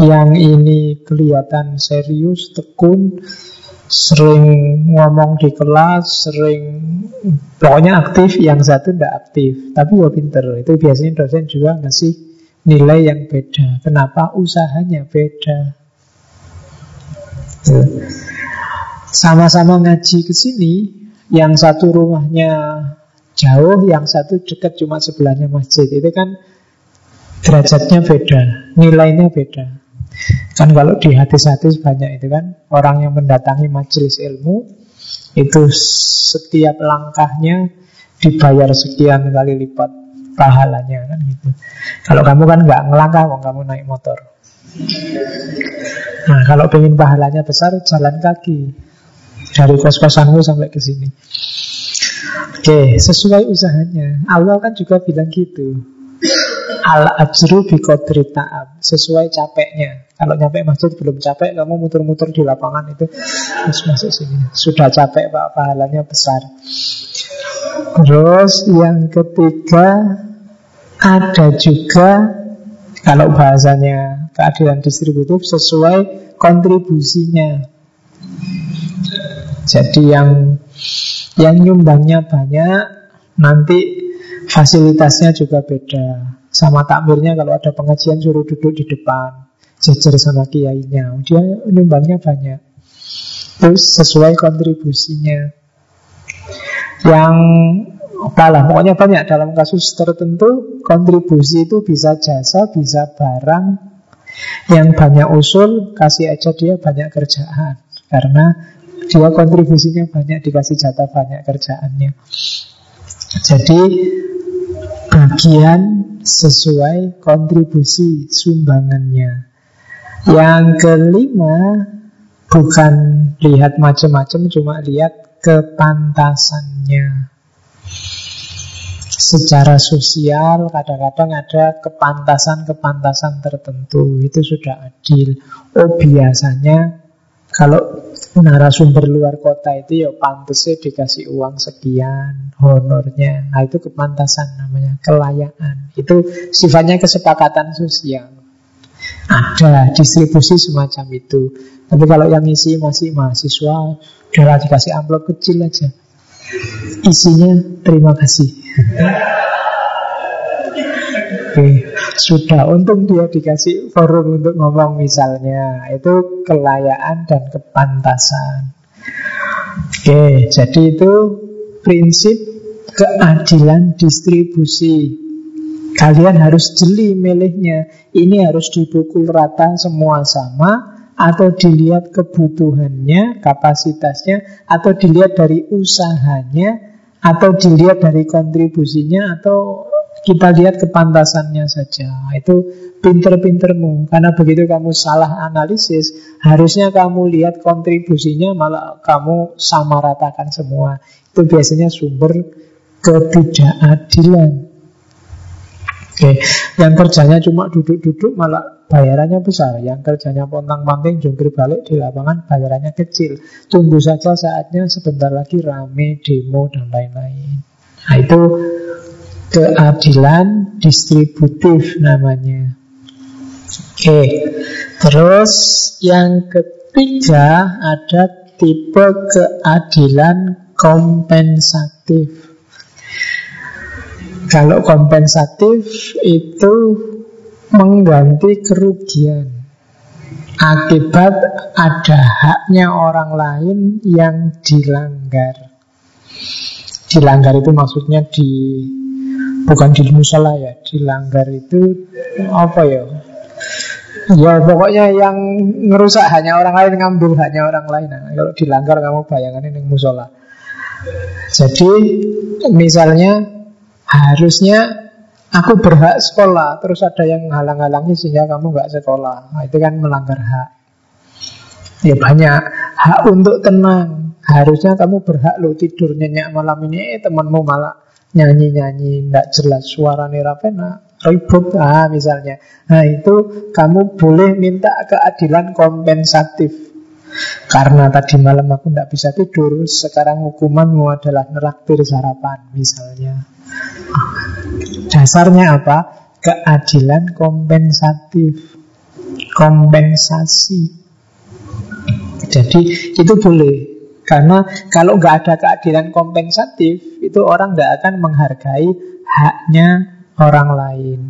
A: yang ini kelihatan serius, tekun, sering ngomong di kelas, sering pokoknya aktif, yang satu tidak aktif, tapi ya pinter. Itu biasanya dosen juga ngasih nilai yang beda. Kenapa usahanya beda? Sama-sama ngaji ke sini, yang satu rumahnya jauh, yang satu dekat cuma sebelahnya masjid. Itu kan derajatnya beda, nilainya beda. Kan kalau di hadis-hadis banyak itu kan orang yang mendatangi majelis ilmu itu setiap langkahnya dibayar sekian kali lipat pahalanya kan gitu. Kalau kamu kan nggak ngelangkah kok kamu naik motor. Nah kalau pengen pahalanya besar jalan kaki dari kos-kosanmu sampai ke sini. Oke, sesuai usahanya. Allah kan juga bilang gitu. Al ajru bi ta'ab Sesuai capeknya. Kalau nyampe masjid belum capek Kamu muter-muter di lapangan itu Terus masuk sini. Sudah capek pak. Pahalanya besar. Terus yang ketiga Ada juga Kalau bahasanya keadilan distributif Sesuai kontribusinya. Jadi yang Yang nyumbangnya banyak Nanti fasilitasnya juga beda sama takmirnya kalau ada pengajian suruh duduk di depan Jejer sama kiainya. Dia nyumbangnya banyak. Terus sesuai kontribusinya. Yang apalah pokoknya banyak dalam kasus tertentu kontribusi itu bisa jasa bisa barang. Yang banyak usul kasih aja dia banyak kerjaan. Karena dia kontribusinya banyak dikasih jatah banyak kerjaannya. Jadi bagian sesuai kontribusi sumbangannya. Yang kelima, bukan lihat macam-macam, cuma lihat kepantasannya. Secara sosial kadang-kadang ada kepantasan-kepantasan tertentu Itu sudah adil Oh biasanya kalau narasumber luar kota itu ya pantasnya dikasih uang sekian honornya. Nah itu kepantasan namanya, kelayaan. Itu sifatnya kesepakatan sosial. Ada distribusi semacam itu. Tapi kalau yang isi masih mahasiswa, udahlah dikasih amplop kecil aja. Isinya terima kasih. Oke, sudah untung dia dikasih forum untuk ngomong misalnya. Itu kelayaan dan kepantasan. Oke, jadi itu prinsip keadilan distribusi. Kalian harus jeli milihnya. Ini harus dipukul rata semua sama atau dilihat kebutuhannya, kapasitasnya, atau dilihat dari usahanya, atau dilihat dari kontribusinya, atau kita lihat kepantasannya saja. Itu pinter-pintermu. Karena begitu kamu salah analisis, harusnya kamu lihat kontribusinya malah kamu samaratakan semua. Itu biasanya sumber ketidakadilan. Oke, yang kerjanya cuma duduk-duduk malah bayarannya besar. Yang kerjanya pontang-panting jungkir balik di lapangan bayarannya kecil. Tunggu saja saatnya sebentar lagi rame demo dan lain-lain. Nah itu keadilan distributif namanya. Oke, terus yang ketiga ada tipe keadilan kompensatif. Kalau kompensatif itu mengganti kerugian akibat ada haknya orang lain yang dilanggar. Dilanggar itu maksudnya di bukan di musola ya dilanggar itu apa ya? Ya pokoknya yang ngerusak hanya orang lain ngambil hanya orang lain. Nah, kalau dilanggar kamu bayangkan ini musola jadi misalnya harusnya aku berhak sekolah terus ada yang halang-halangi sehingga kamu nggak sekolah. Nah, itu kan melanggar hak. Ya banyak hak untuk tenang. Harusnya kamu berhak lo tidur nyenyak malam ini eh, temanmu malah nyanyi-nyanyi tidak jelas. Suara rapena ribut. Ah misalnya. Nah itu kamu boleh minta keadilan kompensatif. Karena tadi malam aku tidak bisa tidur sekarang hukumanmu adalah neraktir sarapan misalnya. Dasarnya apa? Keadilan kompensatif. Kompensasi. Jadi itu boleh karena kalau nggak ada keadilan kompensatif, itu orang nggak akan menghargai haknya orang lain.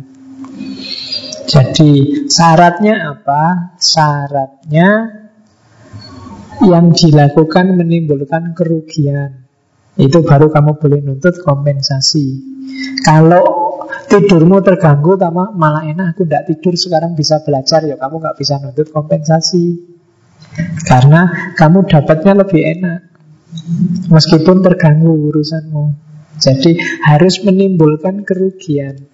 A: Jadi syaratnya apa? Syaratnya yang dilakukan menimbulkan kerugian. Itu baru kamu boleh nuntut kompensasi. Kalau tidurmu terganggu, sama malah enak aku tidak tidur sekarang bisa belajar, ya kamu nggak bisa nuntut kompensasi. Karena kamu dapatnya lebih enak. Meskipun terganggu urusanmu. Jadi harus menimbulkan kerugian.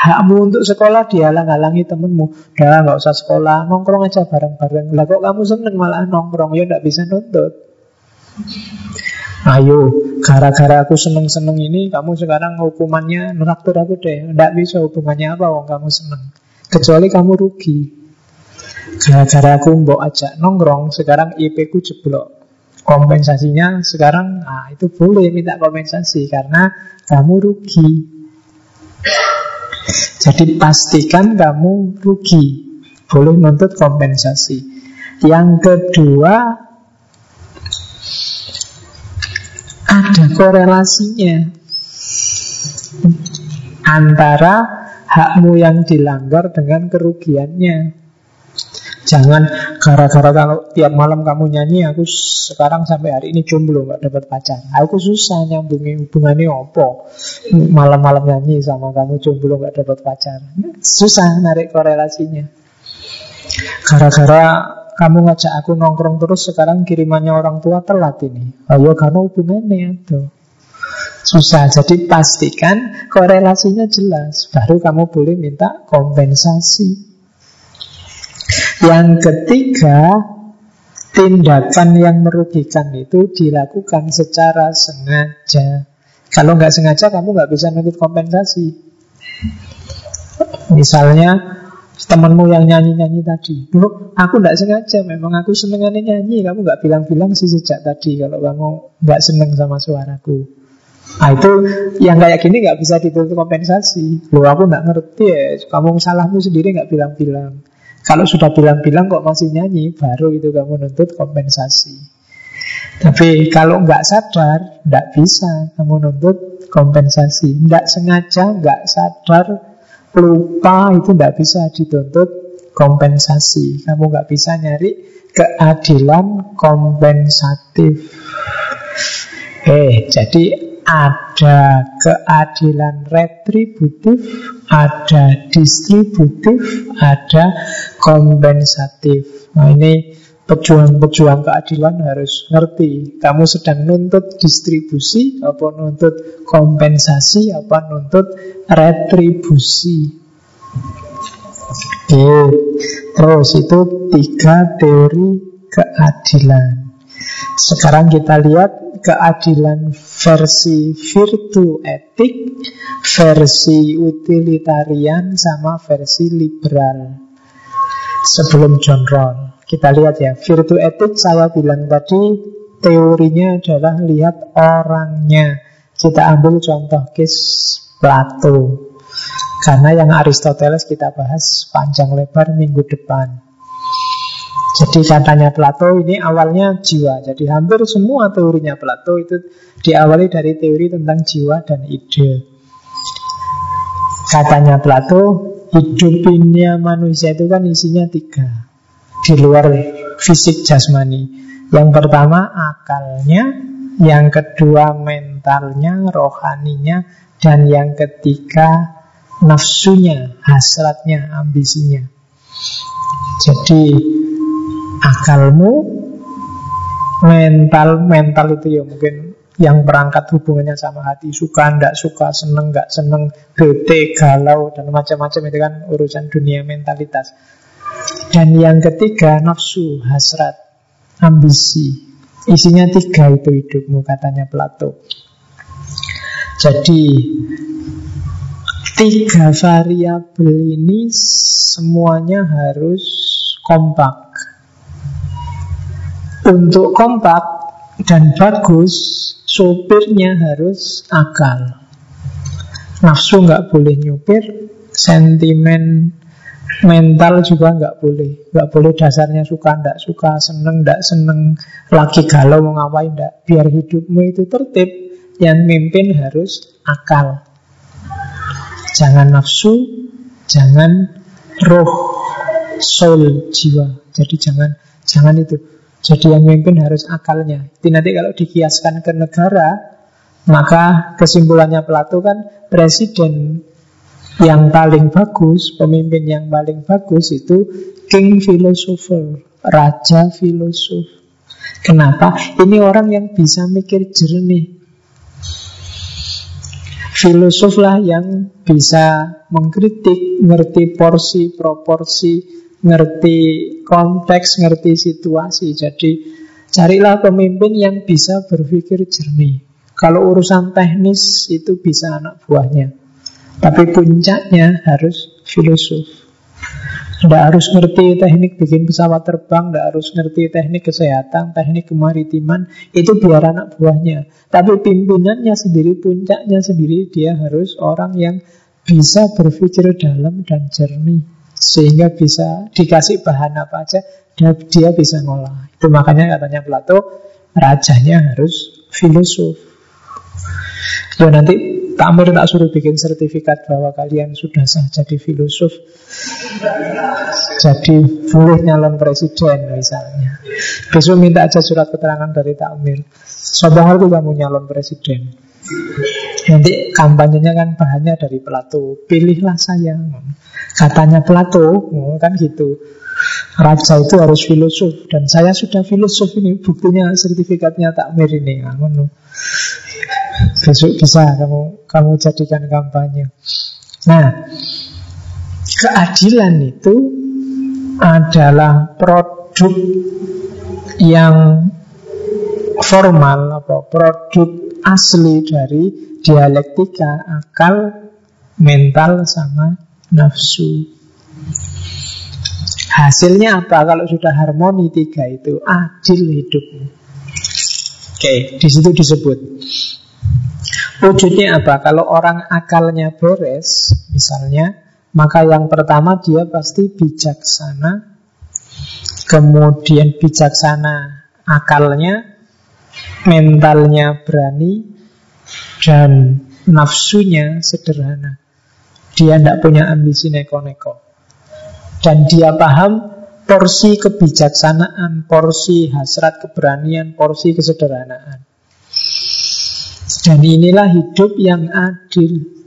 A: Hakmu untuk sekolah dihalang-halangi temenmu. Udah nggak usah sekolah, nongkrong aja bareng-bareng. Lah kok kamu seneng malah nongkrong, ya nggak bisa nuntut. Ayo, gara-gara aku seneng-seneng ini, kamu sekarang hukumannya neraktur aku deh. Tidak bisa hubungannya apa, wong kamu seneng. Kecuali kamu rugi. Gara-gara aku mbok ajak nongkrong, sekarang IP ku jeblok. Kompensasinya sekarang, ah itu boleh minta kompensasi karena kamu rugi. Jadi pastikan kamu rugi. Boleh menuntut kompensasi. Yang kedua, ada korelasinya antara hakmu yang dilanggar dengan kerugiannya. Jangan gara-gara kalau tiap malam kamu nyanyi, aku sekarang sampai hari ini jomblo nggak dapat pacar. Aku susah nyambungin hubungannya opo. Malam-malam nyanyi sama kamu jomblo nggak dapat pacar. Susah narik korelasinya. Gara-gara kamu ngajak aku nongkrong terus sekarang kirimannya orang tua telat ini. Ayo kamu hubungannya tuh. Susah, jadi pastikan korelasinya jelas Baru kamu boleh minta kompensasi Yang ketiga Tindakan yang merugikan itu dilakukan secara sengaja. Kalau nggak sengaja kamu nggak bisa nuntut kompensasi. Misalnya temanmu yang nyanyi-nyanyi tadi Loh, aku tidak sengaja Memang aku senengannya nyanyi. Kamu nggak bilang-bilang sih sejak tadi Kalau kamu nggak seneng sama suaraku. Nah itu yang kayak gini nggak bisa dituntut kompensasi. Loh aku nggak ngerti ya Kamu salahmu sendiri nggak bilang-bilang Kalau sudah bilang-bilang kok masih nyanyi Baru itu kamu nuntut kompensasi Tapi kalau nggak sadar Nggak bisa kamu nuntut kompensasi Nggak sengaja, nggak sadar lupa itu tidak bisa dituntut kompensasi. Kamu nggak bisa nyari keadilan kompensatif. Eh, jadi ada keadilan retributif, ada distributif, ada kompensatif. Nah ini pejuang-pejuang keadilan harus ngerti kamu sedang nuntut distribusi apa nuntut kompensasi apa nuntut retribusi Oke, terus itu tiga teori keadilan. Sekarang kita lihat keadilan versi virtu etik, versi utilitarian, sama versi liberal. Sebelum John Rawls. Kita lihat ya, virtu etik saya bilang tadi teorinya adalah lihat orangnya. Kita ambil contoh case Plato. Karena yang Aristoteles kita bahas panjang lebar minggu depan. Jadi katanya Plato ini awalnya jiwa. Jadi hampir semua teorinya Plato itu diawali dari teori tentang jiwa dan ide. Katanya Plato, hidupnya manusia itu kan isinya tiga di luar fisik jasmani. Yang pertama akalnya, yang kedua mentalnya, rohaninya, dan yang ketiga nafsunya, hasratnya, ambisinya. Jadi akalmu, mental, mental itu ya mungkin yang berangkat hubungannya sama hati suka ndak suka seneng nggak seneng bete galau dan macam-macam itu kan urusan dunia mentalitas dan yang ketiga nafsu, hasrat, ambisi. Isinya tiga itu hidupmu katanya Plato. Jadi tiga variabel ini semuanya harus kompak. Untuk kompak dan bagus, sopirnya harus akal. Nafsu nggak boleh nyupir, sentimen Mental juga nggak boleh nggak boleh dasarnya suka ndak suka Seneng ndak seneng Lagi galau mau ngapain ndak Biar hidupmu itu tertib Yang mimpin harus akal Jangan nafsu Jangan roh, soul, jiwa. Jadi jangan jangan itu. Jadi yang memimpin harus akalnya. Jadi nanti kalau dikiaskan ke negara, maka kesimpulannya Plato kan presiden yang paling bagus, pemimpin yang paling bagus itu king philosopher, raja filosof. Kenapa? Ini orang yang bisa mikir jernih. Filosof lah yang bisa mengkritik, ngerti porsi, proporsi, ngerti konteks, ngerti situasi. Jadi carilah pemimpin yang bisa berpikir jernih. Kalau urusan teknis itu bisa anak buahnya. Tapi puncaknya harus filosof. Tidak harus ngerti teknik bikin pesawat terbang, tidak harus ngerti teknik kesehatan, teknik kemaritiman, itu biar anak buahnya. Tapi pimpinannya sendiri, puncaknya sendiri, dia harus orang yang bisa berpikir dalam dan jernih. Sehingga bisa dikasih bahan apa aja, dia, dia bisa ngolah. Itu makanya katanya Plato, rajanya harus filosof. Ya nanti Takmir tak suruh bikin sertifikat bahwa kalian sudah sah jadi filosof Jadi boleh nyalon presiden misalnya Besok minta aja surat keterangan dari takmir Suatu hari kamu nyalon presiden Nanti kampanyenya kan bahannya dari Plato. Pilihlah saya. Katanya Plato oh, Kan gitu. Raja itu harus filosof. Dan saya sudah filosof ini Buktinya sertifikatnya takmir ini. Besok bisa kamu kamu jadikan kampanye. Nah, keadilan itu adalah produk yang formal apa produk asli dari dialektika akal, mental sama nafsu. Hasilnya apa kalau sudah harmoni tiga itu adil hidupmu. Oke, di situ disebut Wujudnya apa? Kalau orang akalnya beres, misalnya, maka yang pertama dia pasti bijaksana, kemudian bijaksana akalnya, mentalnya berani, dan nafsunya sederhana. Dia tidak punya ambisi neko-neko. Dan dia paham porsi kebijaksanaan, porsi hasrat keberanian, porsi kesederhanaan. Dan inilah hidup yang adil.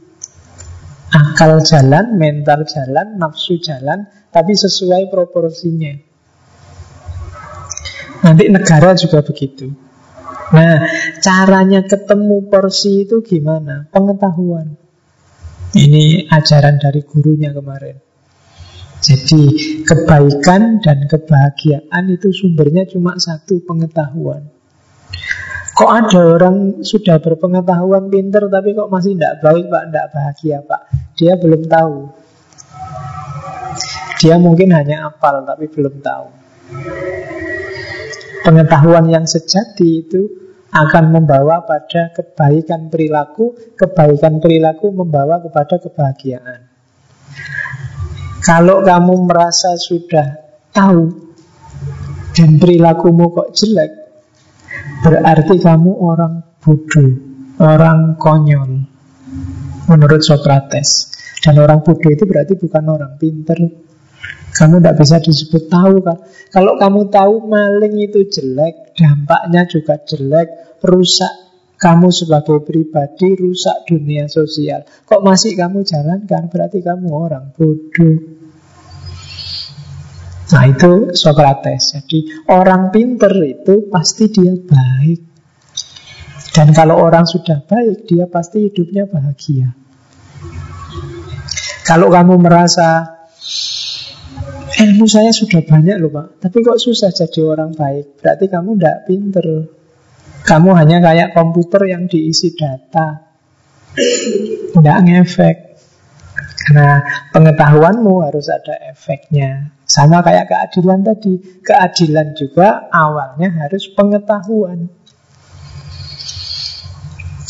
A: Akal jalan, mental jalan, nafsu jalan, tapi sesuai proporsinya. Nanti negara juga begitu. Nah, caranya ketemu porsi itu gimana? Pengetahuan. Ini ajaran dari gurunya kemarin. Jadi kebaikan dan kebahagiaan itu sumbernya cuma satu pengetahuan. Kok ada orang sudah berpengetahuan pinter tapi kok masih tidak baik pak, tidak bahagia pak? Dia belum tahu. Dia mungkin hanya apal tapi belum tahu. Pengetahuan yang sejati itu akan membawa pada kebaikan perilaku, kebaikan perilaku membawa kepada kebahagiaan. Kalau kamu merasa sudah tahu dan perilakumu kok jelek, Berarti kamu orang bodoh, orang konyol menurut Socrates. Dan orang bodoh itu berarti bukan orang pinter. Kamu tidak bisa disebut tahu kan? Kalau kamu tahu maling itu jelek, dampaknya juga jelek, rusak kamu sebagai pribadi, rusak dunia sosial. Kok masih kamu jalankan? Berarti kamu orang bodoh. Nah itu Socrates. Jadi orang pinter itu pasti dia baik. Dan kalau orang sudah baik, dia pasti hidupnya bahagia. Kalau kamu merasa ilmu saya sudah banyak loh pak, tapi kok susah jadi orang baik, berarti kamu tidak pinter. Kamu hanya kayak komputer yang diisi data, tidak ngefek. Nah, pengetahuanmu harus ada efeknya. Sama kayak keadilan tadi. Keadilan juga awalnya harus pengetahuan.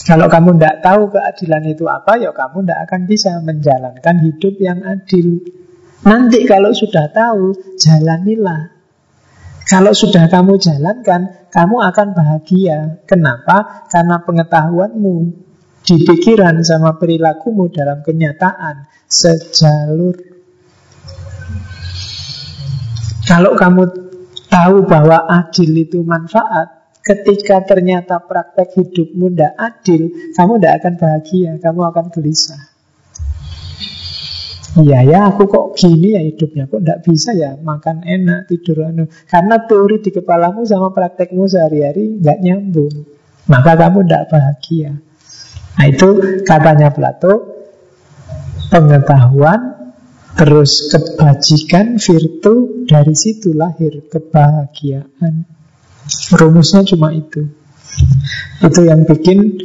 A: Kalau kamu tidak tahu keadilan itu apa, ya kamu tidak akan bisa menjalankan hidup yang adil. Nanti kalau sudah tahu, jalanilah. Kalau sudah kamu jalankan, kamu akan bahagia. Kenapa? Karena pengetahuanmu di pikiran sama perilakumu dalam kenyataan sejalur Kalau kamu tahu bahwa adil itu manfaat, ketika ternyata praktek hidupmu tidak adil, kamu tidak akan bahagia, kamu akan gelisah. Iya ya, aku kok gini ya hidupnya, kok tidak bisa ya makan enak, tidur anu. Karena teori di kepalamu sama praktekmu sehari-hari nggak nyambung, maka kamu tidak bahagia. Nah itu katanya Plato, pengetahuan Terus kebajikan, virtu, dari situ lahir kebahagiaan. Rumusnya cuma itu. Itu yang bikin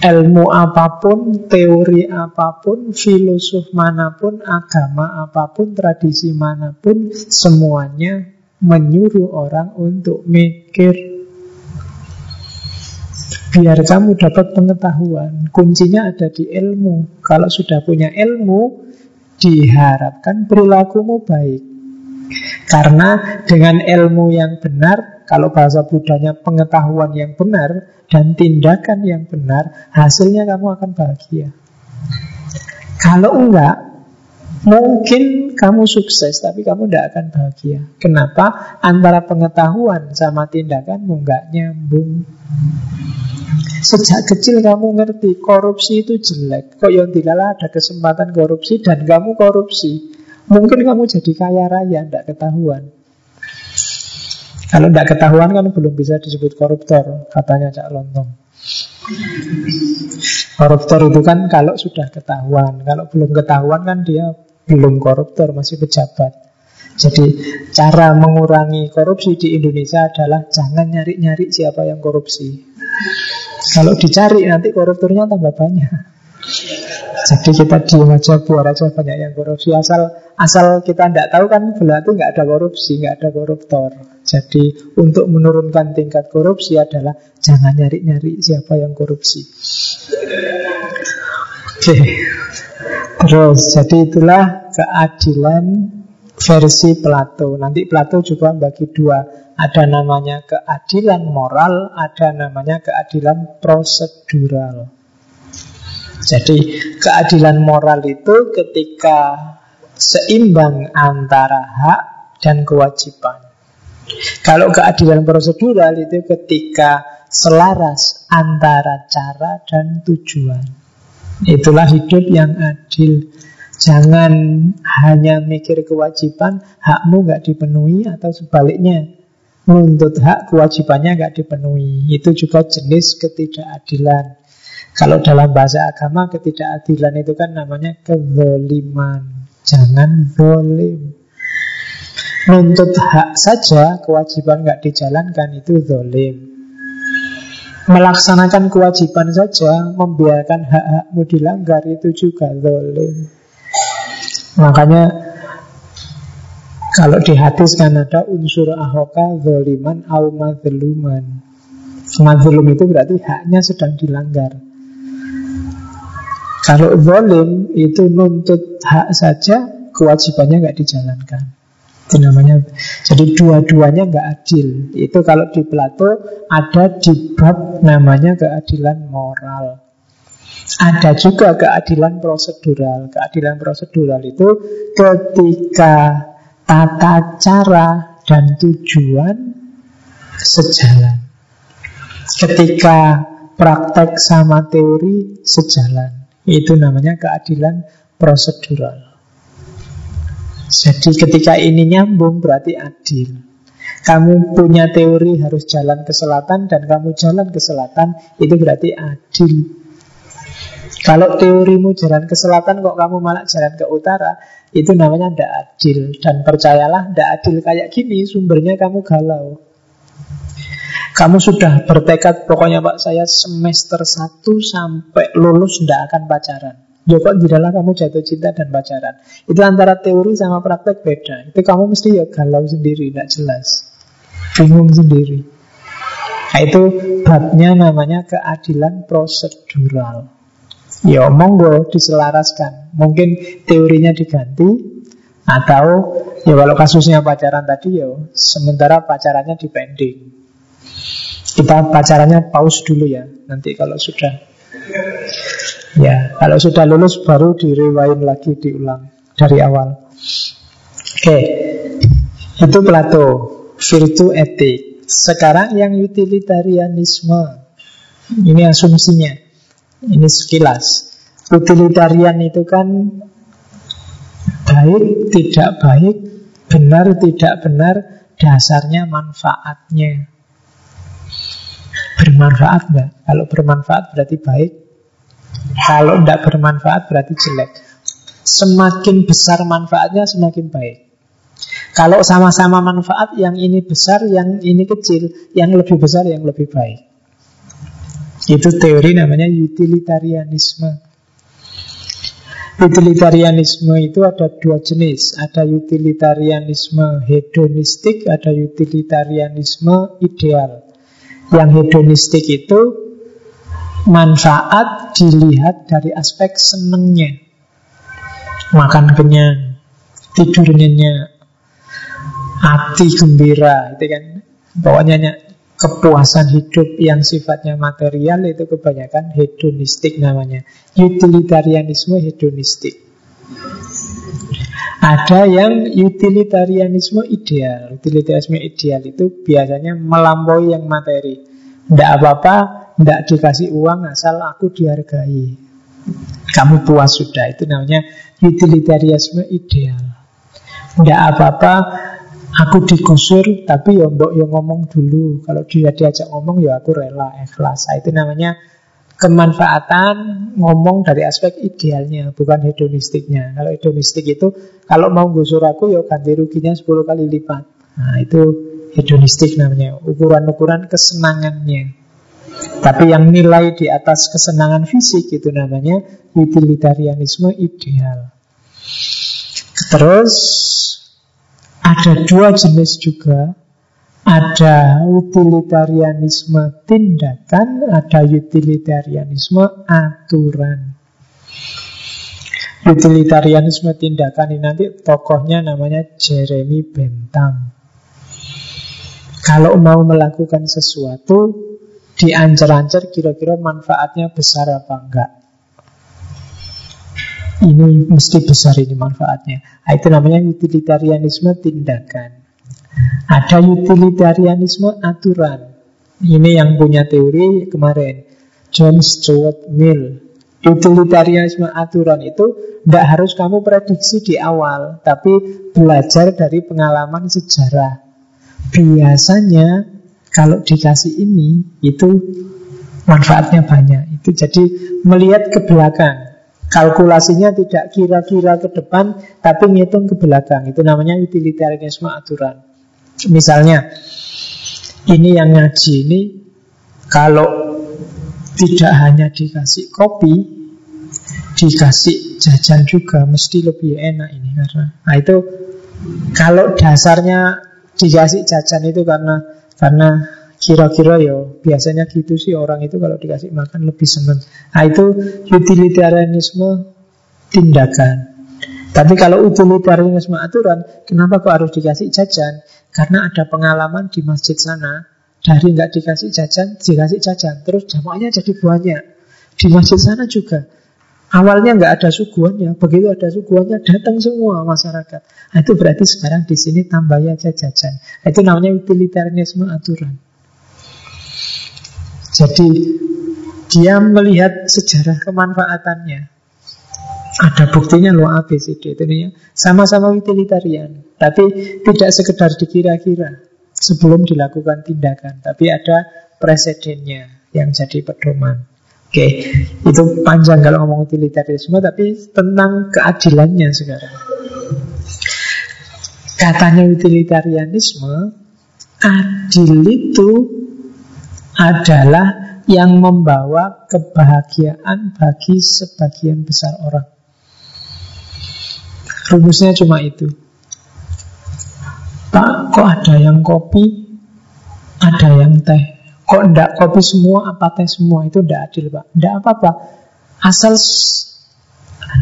A: ilmu apa pun, teori apa pun, filosof mana pun, agama apa pun, tradisi mana pun, semuanya menyuruh orang untuk mikir. Biar kamu dapat pengetahuan. Kuncinya ada di ilmu. Kalau sudah punya ilmu, diharapkan perilakumu baik. Karena dengan ilmu yang benar, kalau bahasa budanya pengetahuan yang benar dan tindakan yang benar, hasilnya kamu akan bahagia. Kalau enggak, mungkin kamu sukses tapi kamu tidak akan bahagia. Kenapa? Antara pengetahuan sama tindakanmu enggak nyambung. Sejak kecil kamu ngerti korupsi itu jelek. Kok yang dilala ada kesempatan korupsi dan kamu korupsi. Mungkin kamu jadi kaya raya, tidak ketahuan. Kalau tidak ketahuan kan belum bisa disebut koruptor, katanya Cak Lontong. Koruptor itu kan kalau sudah ketahuan, kalau belum ketahuan kan dia belum koruptor, masih pejabat. Jadi cara mengurangi korupsi di Indonesia adalah jangan nyari-nyari siapa yang korupsi. Kalau dicari nanti koruptornya tambah banyak. Jadi kita diam aja, buat aja banyak yang korupsi. Asal asal kita tidak tahu kan berarti nggak ada korupsi, nggak ada koruptor. Jadi untuk menurunkan tingkat korupsi adalah jangan nyari-nyari siapa yang korupsi. Oke, terus jadi itulah keadilan versi Plato. Nanti Plato juga bagi dua ada namanya keadilan moral, ada namanya keadilan prosedural. Jadi keadilan moral itu ketika seimbang antara hak dan kewajiban. Kalau keadilan prosedural itu ketika selaras antara cara dan tujuan. Itulah hidup yang adil. Jangan hanya mikir kewajiban, hakmu nggak dipenuhi atau sebaliknya Nuntut hak kewajibannya nggak dipenuhi Itu juga jenis ketidakadilan Kalau dalam bahasa agama ketidakadilan itu kan namanya kezoliman Jangan zolim Nuntut hak saja kewajiban nggak dijalankan itu zolim Melaksanakan kewajiban saja Membiarkan hak-hakmu dilanggar itu juga zolim Makanya kalau di hadis kan ada unsur ahoka zoliman au madluman. Madlum itu berarti haknya sedang dilanggar. Kalau zolim itu nuntut hak saja, kewajibannya nggak dijalankan. Itu namanya. Jadi dua-duanya nggak adil. Itu kalau di Plato ada di bab namanya keadilan moral. Ada juga keadilan prosedural. Keadilan prosedural itu ketika tata cara dan tujuan sejalan. Ketika praktek sama teori sejalan. Itu namanya keadilan prosedural. Jadi ketika ini nyambung berarti adil. Kamu punya teori harus jalan ke selatan dan kamu jalan ke selatan, itu berarti adil. Kalau teorimu jalan ke selatan kok kamu malah jalan ke utara, itu namanya tidak adil. Dan percayalah, tidak adil kayak gini, sumbernya kamu galau. Kamu sudah bertekad, pokoknya Pak saya semester 1 sampai lulus tidak akan pacaran. Ya tidaklah kamu jatuh cinta dan pacaran. Itu antara teori sama praktek beda. Itu kamu mesti ya galau sendiri, tidak jelas. Bingung sendiri. Nah, itu babnya namanya keadilan prosedural. Ya monggo diselaraskan Mungkin teorinya diganti Atau ya kalau kasusnya pacaran tadi ya Sementara pacarannya dipending Kita pacarannya pause dulu ya Nanti kalau sudah Ya kalau sudah lulus baru direwain lagi diulang Dari awal Oke Itu Plato, virtu etik. Sekarang yang utilitarianisme. Ini asumsinya. Ini sekilas. Utilitarian itu kan baik, tidak baik, benar, tidak benar, dasarnya manfaatnya. Bermanfaat enggak? Kalau bermanfaat berarti baik. Kalau tidak bermanfaat berarti jelek. Semakin besar manfaatnya semakin baik. Kalau sama-sama manfaat, yang ini besar, yang ini kecil, yang lebih besar, yang lebih baik. Itu teori namanya utilitarianisme. Utilitarianisme itu ada dua jenis. Ada utilitarianisme hedonistik, ada utilitarianisme ideal. Yang hedonistik itu manfaat dilihat dari aspek senengnya. Makan kenyang, tidur nyenyak, hati gembira, itu kan. Pokoknya kepuasan hidup yang sifatnya material itu kebanyakan hedonistik namanya. Utilitarianisme hedonistik. Ada yang utilitarianisme ideal. Utilitarianisme ideal itu biasanya melampaui yang materi. Tidak apa-apa, tidak dikasih uang asal aku dihargai. Kamu puas sudah. Itu namanya utilitarianisme ideal. Tidak apa-apa, Aku digusur tapi ya mbok ngomong dulu Kalau dia diajak ngomong ya aku rela ikhlas nah, Itu namanya kemanfaatan ngomong dari aspek idealnya Bukan hedonistiknya. Kalau hedonistik itu Kalau mau gusur aku ya ganti ruginya 10 kali lipat. Nah itu hedonistik namanya Ukuran-ukuran kesenangannya. Tapi yang nilai di atas kesenangan fisik itu namanya Utilitarianisme ideal. Terus ada dua jenis juga Ada utilitarianisme tindakan Ada utilitarianisme aturan Utilitarianisme tindakan ini nanti tokohnya namanya Jeremy Bentham Kalau mau melakukan sesuatu Diancar-ancar kira-kira manfaatnya besar apa enggak ini mesti besar ini manfaatnya. Nah, itu namanya utilitarianisme tindakan. Ada utilitarianisme aturan. Ini yang punya teori kemarin. John Stuart Mill. Utilitarianisme aturan itu tidak harus kamu prediksi di awal, tapi belajar dari pengalaman sejarah. Biasanya kalau dikasih ini itu manfaatnya banyak. Itu jadi melihat ke belakang. Kalkulasinya tidak kira-kira ke depan, tapi ngitung ke belakang. Itu namanya utilitarianisme aturan. Misalnya, ini yang ngaji ini, kalau tidak hanya dikasih kopi, dikasih jajan juga, mesti lebih enak ini karena. Nah itu kalau dasarnya dikasih jajan itu karena karena Kira-kira ya biasanya gitu sih orang itu kalau dikasih makan lebih senang. Nah itu utilitarianisme tindakan. Tapi kalau utilitarianisme aturan, kenapa kok harus dikasih jajan? Karena ada pengalaman di masjid sana, dari nggak dikasih jajan, dikasih jajan, terus jamaahnya jadi banyak. Di masjid sana juga. Awalnya nggak ada suguhannya, begitu ada suguhannya datang semua masyarakat. Nah, itu berarti sekarang di sini tambah aja jajan. Nah, itu namanya utilitarianisme aturan. Jadi dia melihat sejarah kemanfaatannya. Ada buktinya loh ABCD itu ya. Sama-sama utilitarian, tapi tidak sekedar dikira-kira sebelum dilakukan tindakan, tapi ada presidennya yang jadi pedoman. Oke, itu panjang kalau ngomong utilitarisme, tapi tentang keadilannya sekarang. Katanya utilitarianisme, adil itu adalah yang membawa kebahagiaan bagi sebagian besar orang. Rumusnya cuma itu. Pak, kok ada yang kopi, ada yang teh. Kok ndak kopi semua, apa teh semua? Itu ndak adil, Pak. Ndak apa-apa. Asal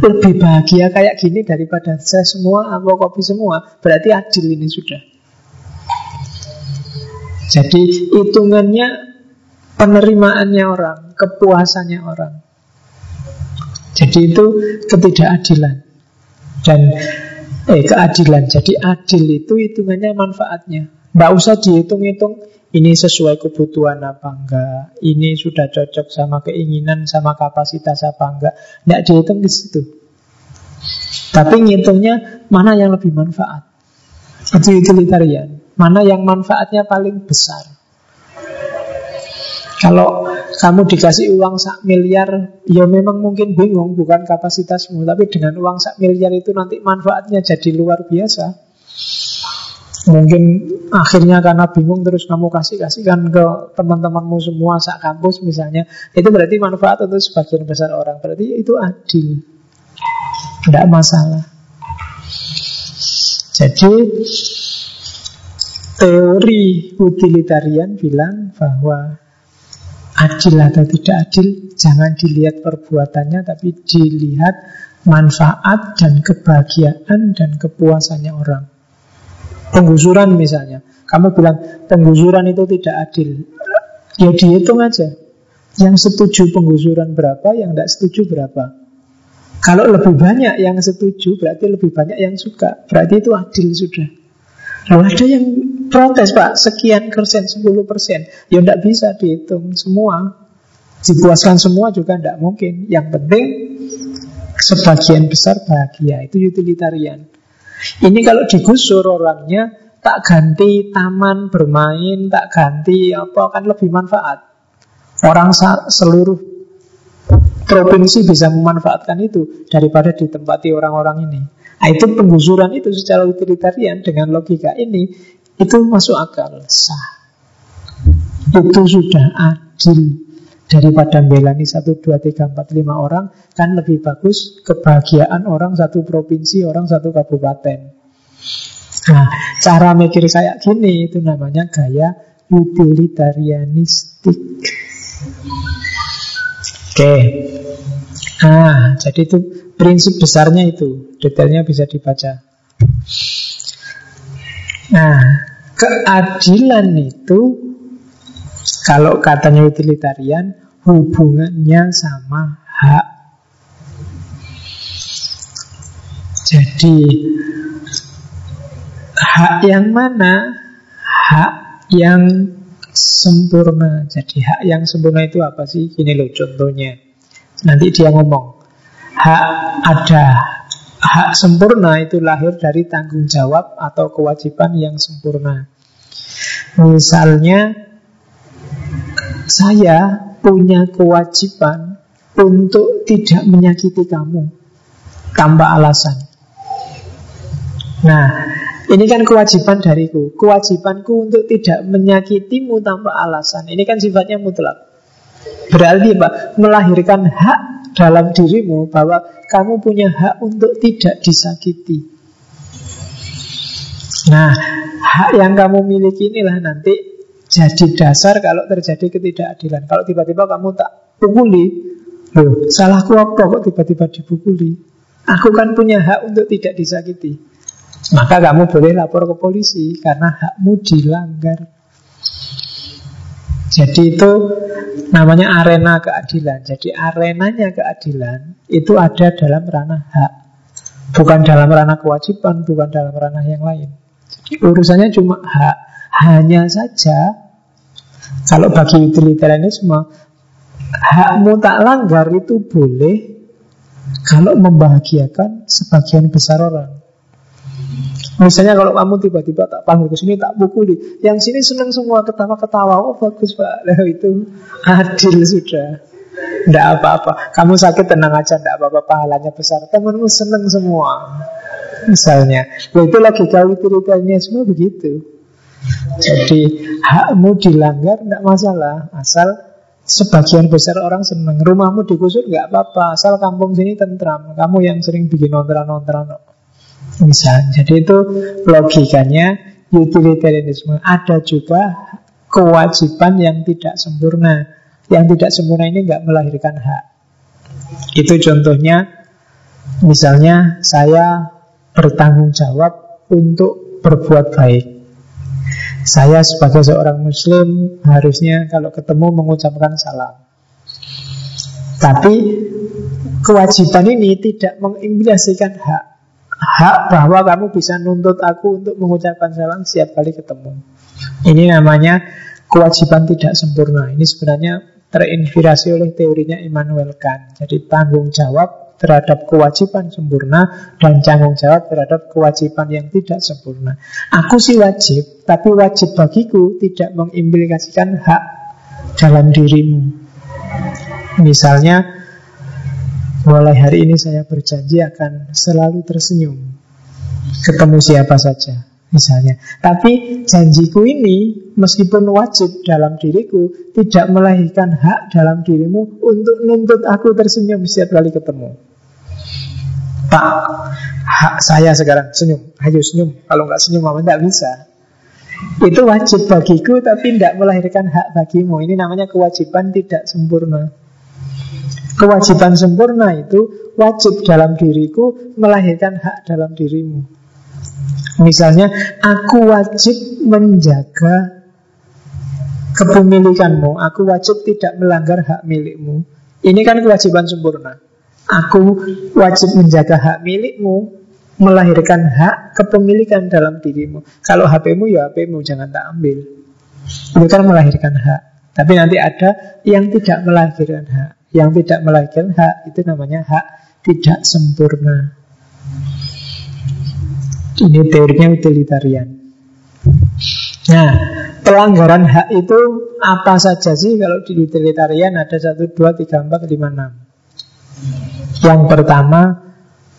A: lebih bahagia kayak gini daripada saya semua, apa kopi semua, berarti adil ini sudah. Jadi hitungannya penerimaannya orang, kepuasannya orang. Jadi itu ketidakadilan. Dan Eh keadilan. Jadi adil itu hitungannya manfaatnya. Tidak usah dihitung-hitung Ini sesuai kebutuhan apa enggak Ini sudah cocok sama keinginan Sama kapasitas apa enggak. Tidak dihitung di situ. Tapi ngitungnya Mana yang lebih manfaat? Itu utilitarian. Mana yang manfaatnya paling besar kalau kamu dikasih uang sak miliar, ya memang mungkin bingung, bukan kapasitasmu. Tapi dengan uang sak miliar itu nanti manfaatnya jadi luar biasa. Mungkin akhirnya karena bingung terus kamu kasih-kasihkan ke teman-temanmu semua sak kampus misalnya. Itu berarti manfaat untuk sebagian besar orang. Berarti itu adil. Tidak masalah. Jadi teori utilitarian bilang bahwa adil atau tidak adil jangan dilihat perbuatannya tapi dilihat manfaat dan kebahagiaan dan kepuasannya orang. Penggusuran misalnya, kamu bilang penggusuran itu tidak adil, ya dihitung aja. Yang setuju penggusuran berapa, yang tidak setuju berapa. Kalau lebih banyak yang setuju, berarti lebih banyak yang suka. Berarti itu adil sudah. Lalu ada yang protes pak, sekian persen, 10 persen. Ya tidak bisa dihitung semua. Dipuaskan semua juga tidak mungkin. Yang penting sebagian besar bahagia. Itu utilitarian. Ini kalau digusur orangnya, tak ganti taman bermain, tak ganti apa, kan lebih manfaat. Orang seluruh provinsi bisa memanfaatkan itu daripada ditempati orang-orang ini. Nah, itu penggusuran itu secara utilitarian dengan logika ini itu masuk akal sah. Itu sudah adil daripada belani 1, 2, 3, 4, 5 orang kan lebih bagus kebahagiaan orang satu provinsi, orang satu kabupaten. Nah, cara mikir kayak gini itu namanya gaya utilitarianistik. Oke. Nah, jadi itu Prinsip besarnya itu, detailnya bisa dibaca. Nah, keadilan itu kalau katanya utilitarian hubungannya sama hak. Jadi hak yang mana? Hak yang sempurna. Jadi hak yang sempurna itu apa sih? Ini loh contohnya. Nanti dia ngomong hak ada hak sempurna itu lahir dari tanggung jawab atau kewajiban yang sempurna. Misalnya saya punya kewajiban untuk tidak menyakiti kamu tanpa alasan. Nah, ini kan kewajiban dariku. Kewajibanku untuk tidak menyakitimu tanpa alasan. Ini kan sifatnya mutlak. Berarti apa? Melahirkan hak dalam dirimu bahwa kamu punya hak untuk tidak disakiti. Nah, hak yang kamu miliki inilah nanti jadi dasar kalau terjadi ketidakadilan. Kalau tiba-tiba kamu tak pukuli, loh, salahku apa kok tiba-tiba dipukuli? Aku kan punya hak untuk tidak disakiti. Maka kamu boleh lapor ke polisi karena hakmu dilanggar. Jadi itu namanya arena keadilan. Jadi arenanya keadilan itu ada dalam ranah hak. Bukan dalam ranah kewajiban, bukan dalam ranah yang lain. Jadi urusannya cuma hak. Hanya saja kalau bagi utilitarianisme hakmu tak langgar itu boleh kalau membahagiakan sebagian besar orang. Misalnya kalau kamu tiba-tiba tak panggil ke sini tak pukuli, yang sini senang semua ketawa-ketawa, oh bagus pak, <laughs> nah, itu adil sudah. Tidak apa-apa, kamu sakit tenang aja, tidak apa-apa, pahalanya besar. Temanmu senang semua, misalnya. Nah, itu logika semua begitu. Jadi hakmu dilanggar tidak masalah, asal sebagian besar orang senang. Rumahmu digusur nggak apa-apa, asal kampung sini tentram. Kamu yang sering bikin nontran-nontran Misalnya, jadi itu logikanya utilitarianisme. Ada juga kewajiban yang tidak sempurna. Yang tidak sempurna ini nggak melahirkan hak. Itu contohnya, misalnya saya bertanggung jawab untuk berbuat baik. Saya sebagai seorang muslim harusnya kalau ketemu mengucapkan salam. Tapi kewajiban ini tidak mengimplikasikan hak hak bahwa kamu bisa nuntut aku untuk mengucapkan salam setiap kali ketemu. Ini namanya kewajiban tidak sempurna. Ini sebenarnya terinspirasi oleh teorinya Immanuel Kant. Jadi tanggung jawab terhadap kewajiban sempurna dan tanggung jawab terhadap kewajiban yang tidak sempurna. Aku sih wajib, tapi wajib bagiku tidak mengimplikasikan hak dalam dirimu. Misalnya, mulai hari ini saya berjanji akan selalu tersenyum. Ketemu siapa saja misalnya. Tapi janjiku ini meskipun wajib dalam diriku tidak melahirkan hak dalam dirimu untuk nuntut aku tersenyum setiap kali ketemu. Pak, hak saya sekarang senyum, ayo senyum. Kalau nggak senyum mama nggak bisa. Itu wajib bagiku tapi tidak melahirkan hak bagimu. Ini namanya kewajiban tidak sempurna. Kewajiban sempurna itu wajib dalam diriku melahirkan hak dalam dirimu. Misalnya, aku wajib menjaga kepemilikanmu. Aku wajib tidak melanggar hak milikmu. Ini kan kewajiban sempurna. Aku wajib menjaga hak milikmu, melahirkan hak kepemilikan dalam dirimu. Kalau HPmu ya HPmu, jangan tak ambil. Itu kan melahirkan hak. Tapi nanti ada yang tidak melahirkan hak. Yang tidak melahirkan hak itu namanya hak tidak sempurna. Ini teorinya utilitarian. Nah, pelanggaran hak itu apa saja sih? Kalau di utilitarian ada 1, 2, 3, 4, 5, 6 Yang pertama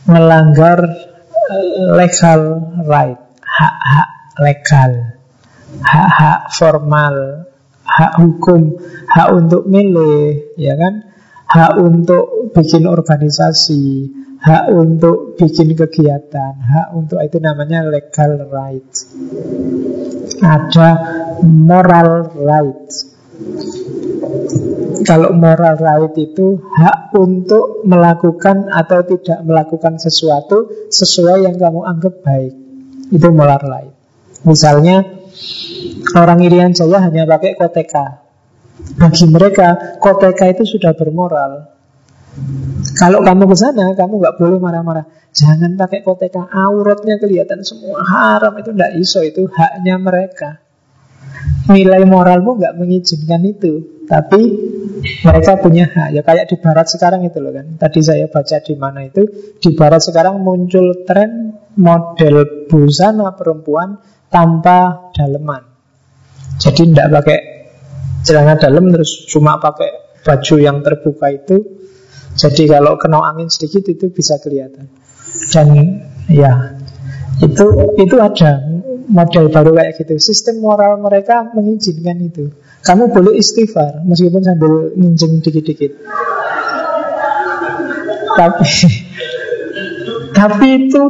A: melanggar eh, legal right. Hak-hak legal. Hak-hak formal. Hak hukum. Hak untuk milih ya kan Hak untuk bikin organisasi hak untuk bikin kegiatan, hak untuk itu namanya legal rights. Ada moral rights. Kalau moral right itu hak untuk melakukan atau tidak melakukan sesuatu sesuai yang kamu anggap baik. Itu moral right. Misalnya orang Irian Jaya hanya pakai koteka. Bagi mereka koteka itu sudah bermoral. Kalau kamu ke sana, kamu nggak boleh marah-marah. Jangan pakai koteka, auratnya kelihatan semua haram itu nggak iso itu haknya mereka. Nilai moralmu nggak mengizinkan itu, tapi mereka punya hak. Ya kayak di Barat sekarang itu loh kan. Tadi saya baca di mana itu di Barat sekarang muncul tren model busana perempuan tanpa daleman. Jadi tidak pakai celana dalam terus cuma pakai baju yang terbuka itu jadi kalau kena angin sedikit itu bisa kelihatan. Dan ya itu itu ada model baru kayak gitu. Sistem moral mereka mengizinkan itu. Kamu boleh istighfar meskipun sambil nginjeng dikit-dikit. Tapi <laughs> tapi itu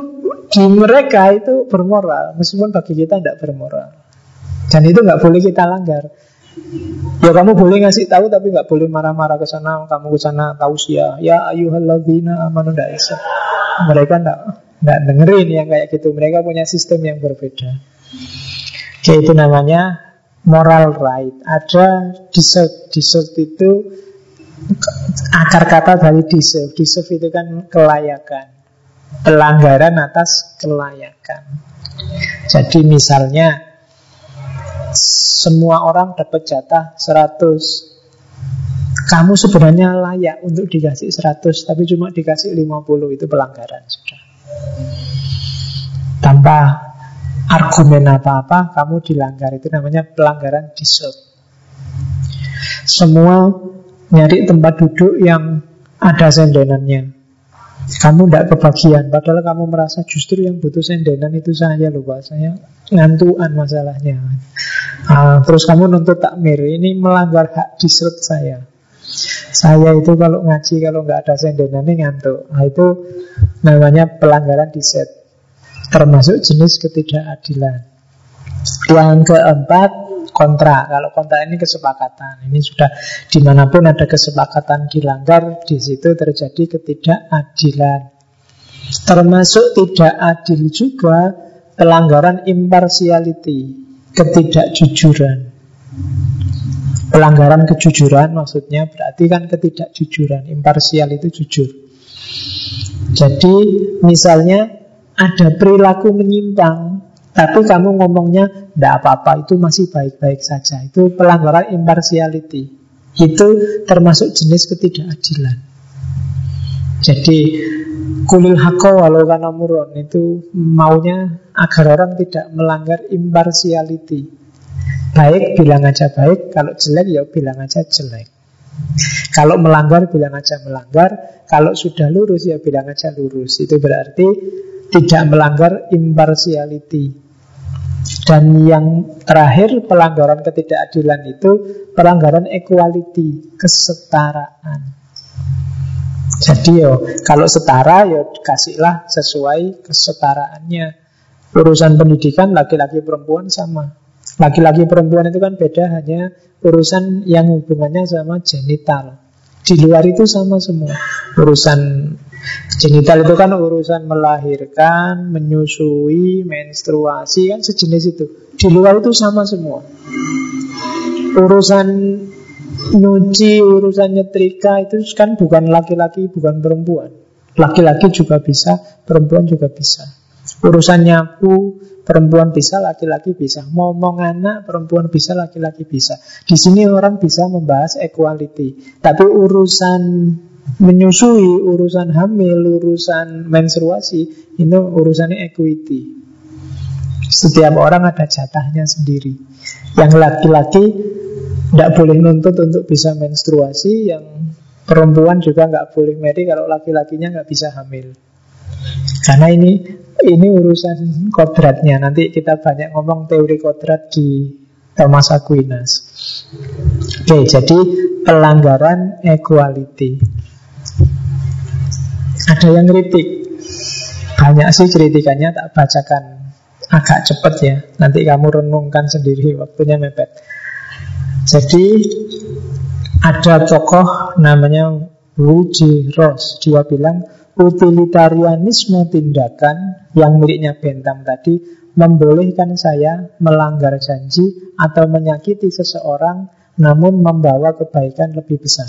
A: di mereka itu bermoral meskipun bagi kita tidak bermoral. Dan itu nggak boleh kita langgar. Ya kamu boleh ngasih tahu tapi nggak boleh marah-marah ke sana. Kamu ke sana tahu sih ya. Ayuhalladzina amanu ndak bisa. Mereka nggak nggak dengerin yang kayak gitu. Mereka punya sistem yang berbeda. Oke itu namanya moral right. Ada deserve. Deserve itu akar kata dari deserve. Deserve itu kan kelayakan. Pelanggaran atas kelayakan. Jadi misalnya semua orang dapat jatah 100 Kamu sebenarnya layak untuk dikasih 100 Tapi cuma dikasih 50 Itu pelanggaran sudah. Tanpa argumen apa-apa Kamu dilanggar. Itu namanya pelanggaran deserve Semua nyari tempat duduk yang ada sendenannya kamu tidak kebagian Padahal kamu merasa justru yang butuh sendenan itu saya loh Pak. Saya ngantuan masalahnya. Nah, Terus kamu nuntut takmir Ini melanggar hak disrut saya. Saya itu kalau ngaji Kalau nggak ada sendenan ini ngantuk. Nah, Itu namanya pelanggaran diset Termasuk jenis ketidakadilan. Yang keempat kontrak. Kalau kontrak ini kesepakatan. Ini sudah di mana pun ada kesepakatan dilanggar, di situ terjadi ketidakadilan. Termasuk tidak adil juga pelanggaran impartiality, ketidakjujuran. Pelanggaran kejujuran maksudnya berarti kan ketidakjujuran. Imparsial itu jujur. Jadi misalnya ada perilaku menyimpang, tapi kamu ngomongnya tidak apa-apa, itu masih baik-baik saja. Itu pelanggaran impartiality. Itu termasuk jenis ketidakadilan. Jadi kulil hakko walau kana muron itu maunya agar orang tidak melanggar impartiality. Baik bilang aja baik, kalau jelek ya bilang aja jelek. Kalau melanggar bilang aja melanggar, kalau sudah lurus ya bilang aja lurus. Itu berarti tidak melanggar impartiality. Dan yang terakhir pelanggaran ketidakadilan itu pelanggaran equality, kesetaraan. Jadi yo kalau setara yo kasihlah sesuai kesetaraannya. Urusan pendidikan laki-laki perempuan sama. Laki-laki perempuan itu kan beda hanya urusan yang hubungannya sama genital. Di luar itu sama semua. Urusan genital itu kan urusan melahirkan, menyusui, menstruasi kan sejenis itu. Di luar itu sama semua. Urusan nyuci, urusan nyetrika itu kan bukan laki-laki, bukan perempuan. Laki-laki juga bisa, perempuan juga bisa. Urusan nyapu, perempuan bisa, laki-laki bisa. Ngomong anak, perempuan bisa, laki-laki bisa. Di sini orang bisa membahas equality. Tapi urusan menyusui, urusan hamil, urusan menstruasi, itu urusannya equity. Setiap orang ada jatahnya sendiri. Yang laki-laki tidak boleh nuntut untuk bisa menstruasi Yang perempuan juga nggak boleh meri Kalau laki-lakinya nggak bisa hamil Karena ini ini urusan kodratnya. Nanti kita banyak ngomong teori kodrat di Thomas Aquinas. Oke, jadi pelanggaran equality. Ada yang kritik? Banyak sih kritikannya tak bacakan. Agak cepat ya. Nanti kamu renungkan sendiri Waktunya mepet. Jadi ada tokoh namanya Woody Ross. Dia bilang utilitarianisme tindakan yang miliknya Bentham tadi membolehkan saya melanggar janji atau menyakiti seseorang namun membawa kebaikan lebih besar.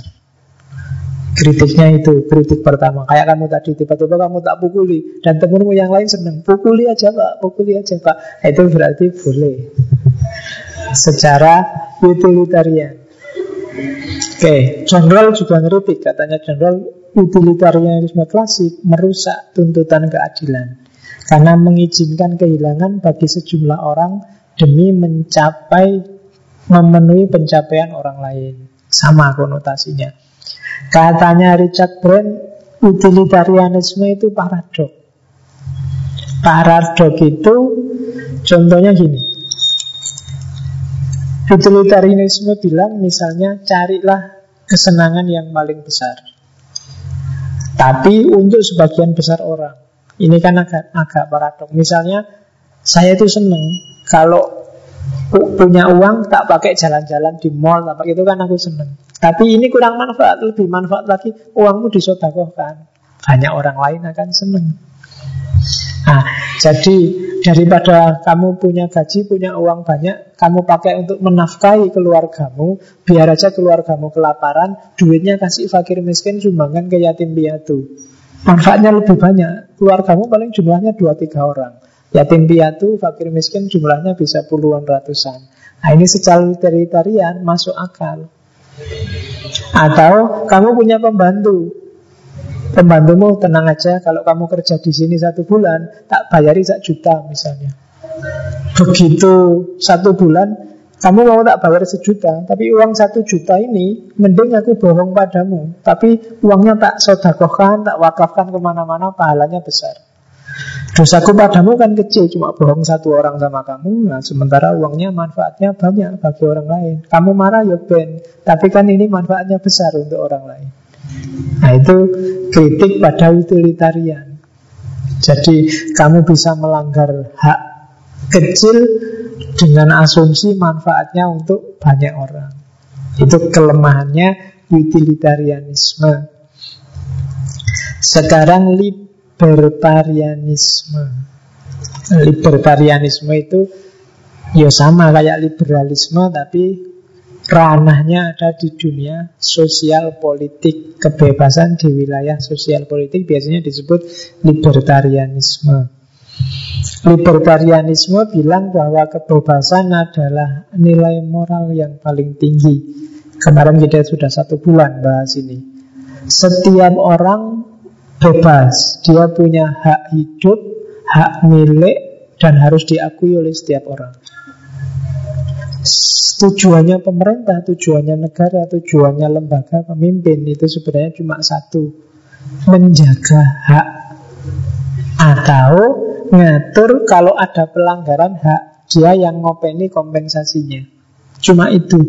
A: Kritiknya itu, kritik pertama. Kayak kamu tadi, tiba-tiba kamu tak pukuli dan temenmu yang lain senang. Pukuli aja pak, pukuli aja pak. Itu berarti boleh secara utilitarian. Oke, general juga ngeritik katanya general utilitarianisme klasik merusak tuntutan keadilan karena mengizinkan kehilangan bagi sejumlah orang demi mencapai memenuhi pencapaian orang lain. Sama konotasinya. Katanya Richard Brand, utilitarianisme itu paradok. Paradok itu contohnya gini. Utilitarianisme bilang misalnya carilah kesenangan yang paling besar. Tapi untuk sebagian besar orang. Ini kan agak agak paradok. Misalnya saya itu seneng kalau punya uang tak pakai jalan-jalan di mall apa itu kan aku seneng. Tapi ini kurang manfaat, lebih manfaat lagi uangmu disodakohkan. Banyak orang lain akan seneng. Nah, jadi daripada kamu punya gaji, punya uang banyak, kamu pakai untuk menafkahi keluargamu, biar aja keluargamu kelaparan, duitnya kasih fakir miskin, sumbangkan ke yatim piatu. Manfaatnya lebih banyak. Keluargamu paling jumlahnya 2-3 orang. Yatim piatu, fakir miskin jumlahnya bisa puluhan ratusan. Nah ini secara utilitarian masuk akal. Atau kamu punya pembantu, Pembantumu tenang aja Kalau kamu kerja di sini satu bulan Tak bayari satu juta misalnya. Begitu satu bulan Kamu mau tak bayar sejuta Tapi uang satu juta ini Mending aku bohong padamu. Tapi uangnya tak sodakohkan Tak wakafkan ke mana-mana Pahalanya besar. Dosaku padamu kan kecil Cuma bohong satu orang sama kamu. Nah sementara uangnya manfaatnya banyak Bagi orang lain. Kamu marah ya ben. Tapi kan ini manfaatnya besar untuk orang lain Nah itu kritik pada utilitarian. Jadi kamu bisa melanggar hak kecil dengan asumsi manfaatnya untuk banyak orang. Itu kelemahannya utilitarianisme. Sekarang libertarianisme. Libertarianisme itu Ya sama kayak liberalisme Tapi ranahnya ada di dunia sosial politik kebebasan di wilayah sosial politik biasanya disebut libertarianisme Libertarianisme bilang bahwa kebebasan adalah nilai moral yang paling tinggi. Kemarin kita sudah satu bulan bahas ini. Setiap orang bebas, dia punya hak hidup, hak milik, dan harus diakui oleh setiap orang. Tujuannya pemerintah, tujuannya negara, tujuannya lembaga pemimpin itu sebenarnya cuma satu, menjaga hak atau ngatur kalau ada pelanggaran hak dia yang ngopeni kompensasinya. Cuma itu.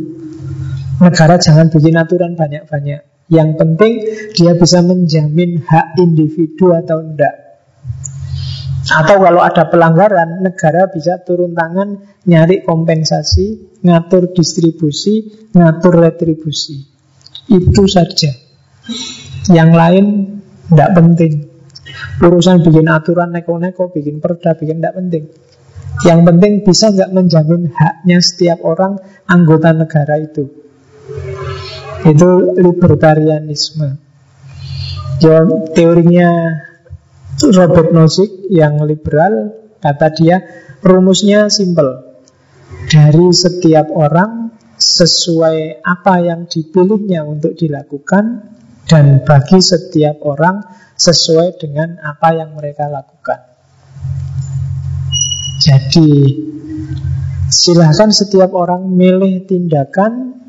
A: Negara jangan bikin aturan banyak-banyak. Yang penting dia bisa menjamin hak individu atau enggak. Atau kalau ada pelanggaran, negara bisa turun tangan nyari kompensasi, ngatur distribusi, ngatur retribusi. Itu saja. Yang lain tidak penting. Urusan bikin aturan neko-neko, bikin perda, bikin tidak penting. Yang penting bisa nggak menjamin haknya setiap orang anggota negara itu. Itu libertarianisme. Ya, teorinya Robert Nozick yang liberal kata dia rumusnya simple. Dari setiap orang sesuai apa yang dipilihnya untuk dilakukan dan bagi setiap orang sesuai dengan apa yang mereka lakukan. Jadi silahkan setiap orang milih tindakan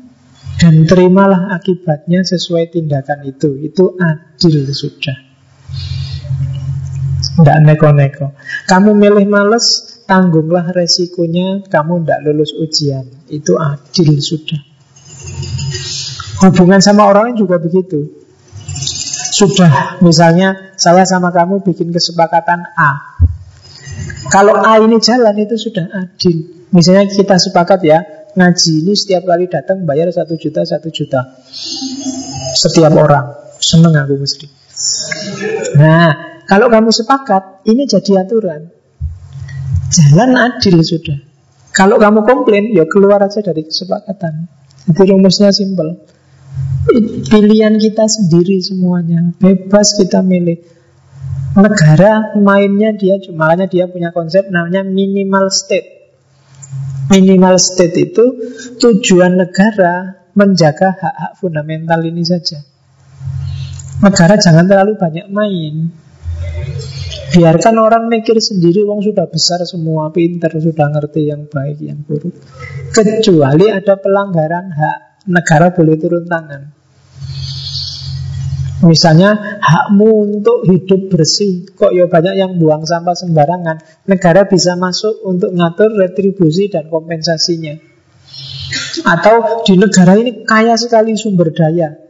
A: dan terimalah akibatnya sesuai tindakan itu. Itu adil sudah. Tidak neko-neko. Kamu milih males, tanggunglah resikonya kamu tidak lulus ujian. Itu adil sudah. Hubungan sama orang juga begitu. Sudah, misalnya saya sama kamu bikin kesepakatan A. Kalau A ini jalan itu sudah adil. Misalnya kita sepakat ya, ngaji ini setiap kali datang bayar satu juta satu juta setiap orang seneng aku mesti nah kalau kamu sepakat ini jadi aturan. Jalan adil sudah. Kalau kamu komplain ya keluar aja dari kesepakatan. Itu rumusnya simpel. Pilihan kita sendiri semuanya. Bebas kita milih. Negara mainnya dia makanya dia punya konsep namanya minimal state. Minimal state itu tujuan negara menjaga hak-hak fundamental ini saja. Negara jangan terlalu banyak main. Biarkan orang mikir sendiri, wong sudah besar semua, pinter, sudah ngerti yang baik, yang buruk. Kecuali ada pelanggaran hak, negara boleh turun tangan. Misalnya hakmu untuk hidup bersih Kok ya banyak yang buang sampah sembarangan Negara bisa masuk untuk ngatur retribusi dan kompensasinya Atau di negara ini kaya sekali sumber daya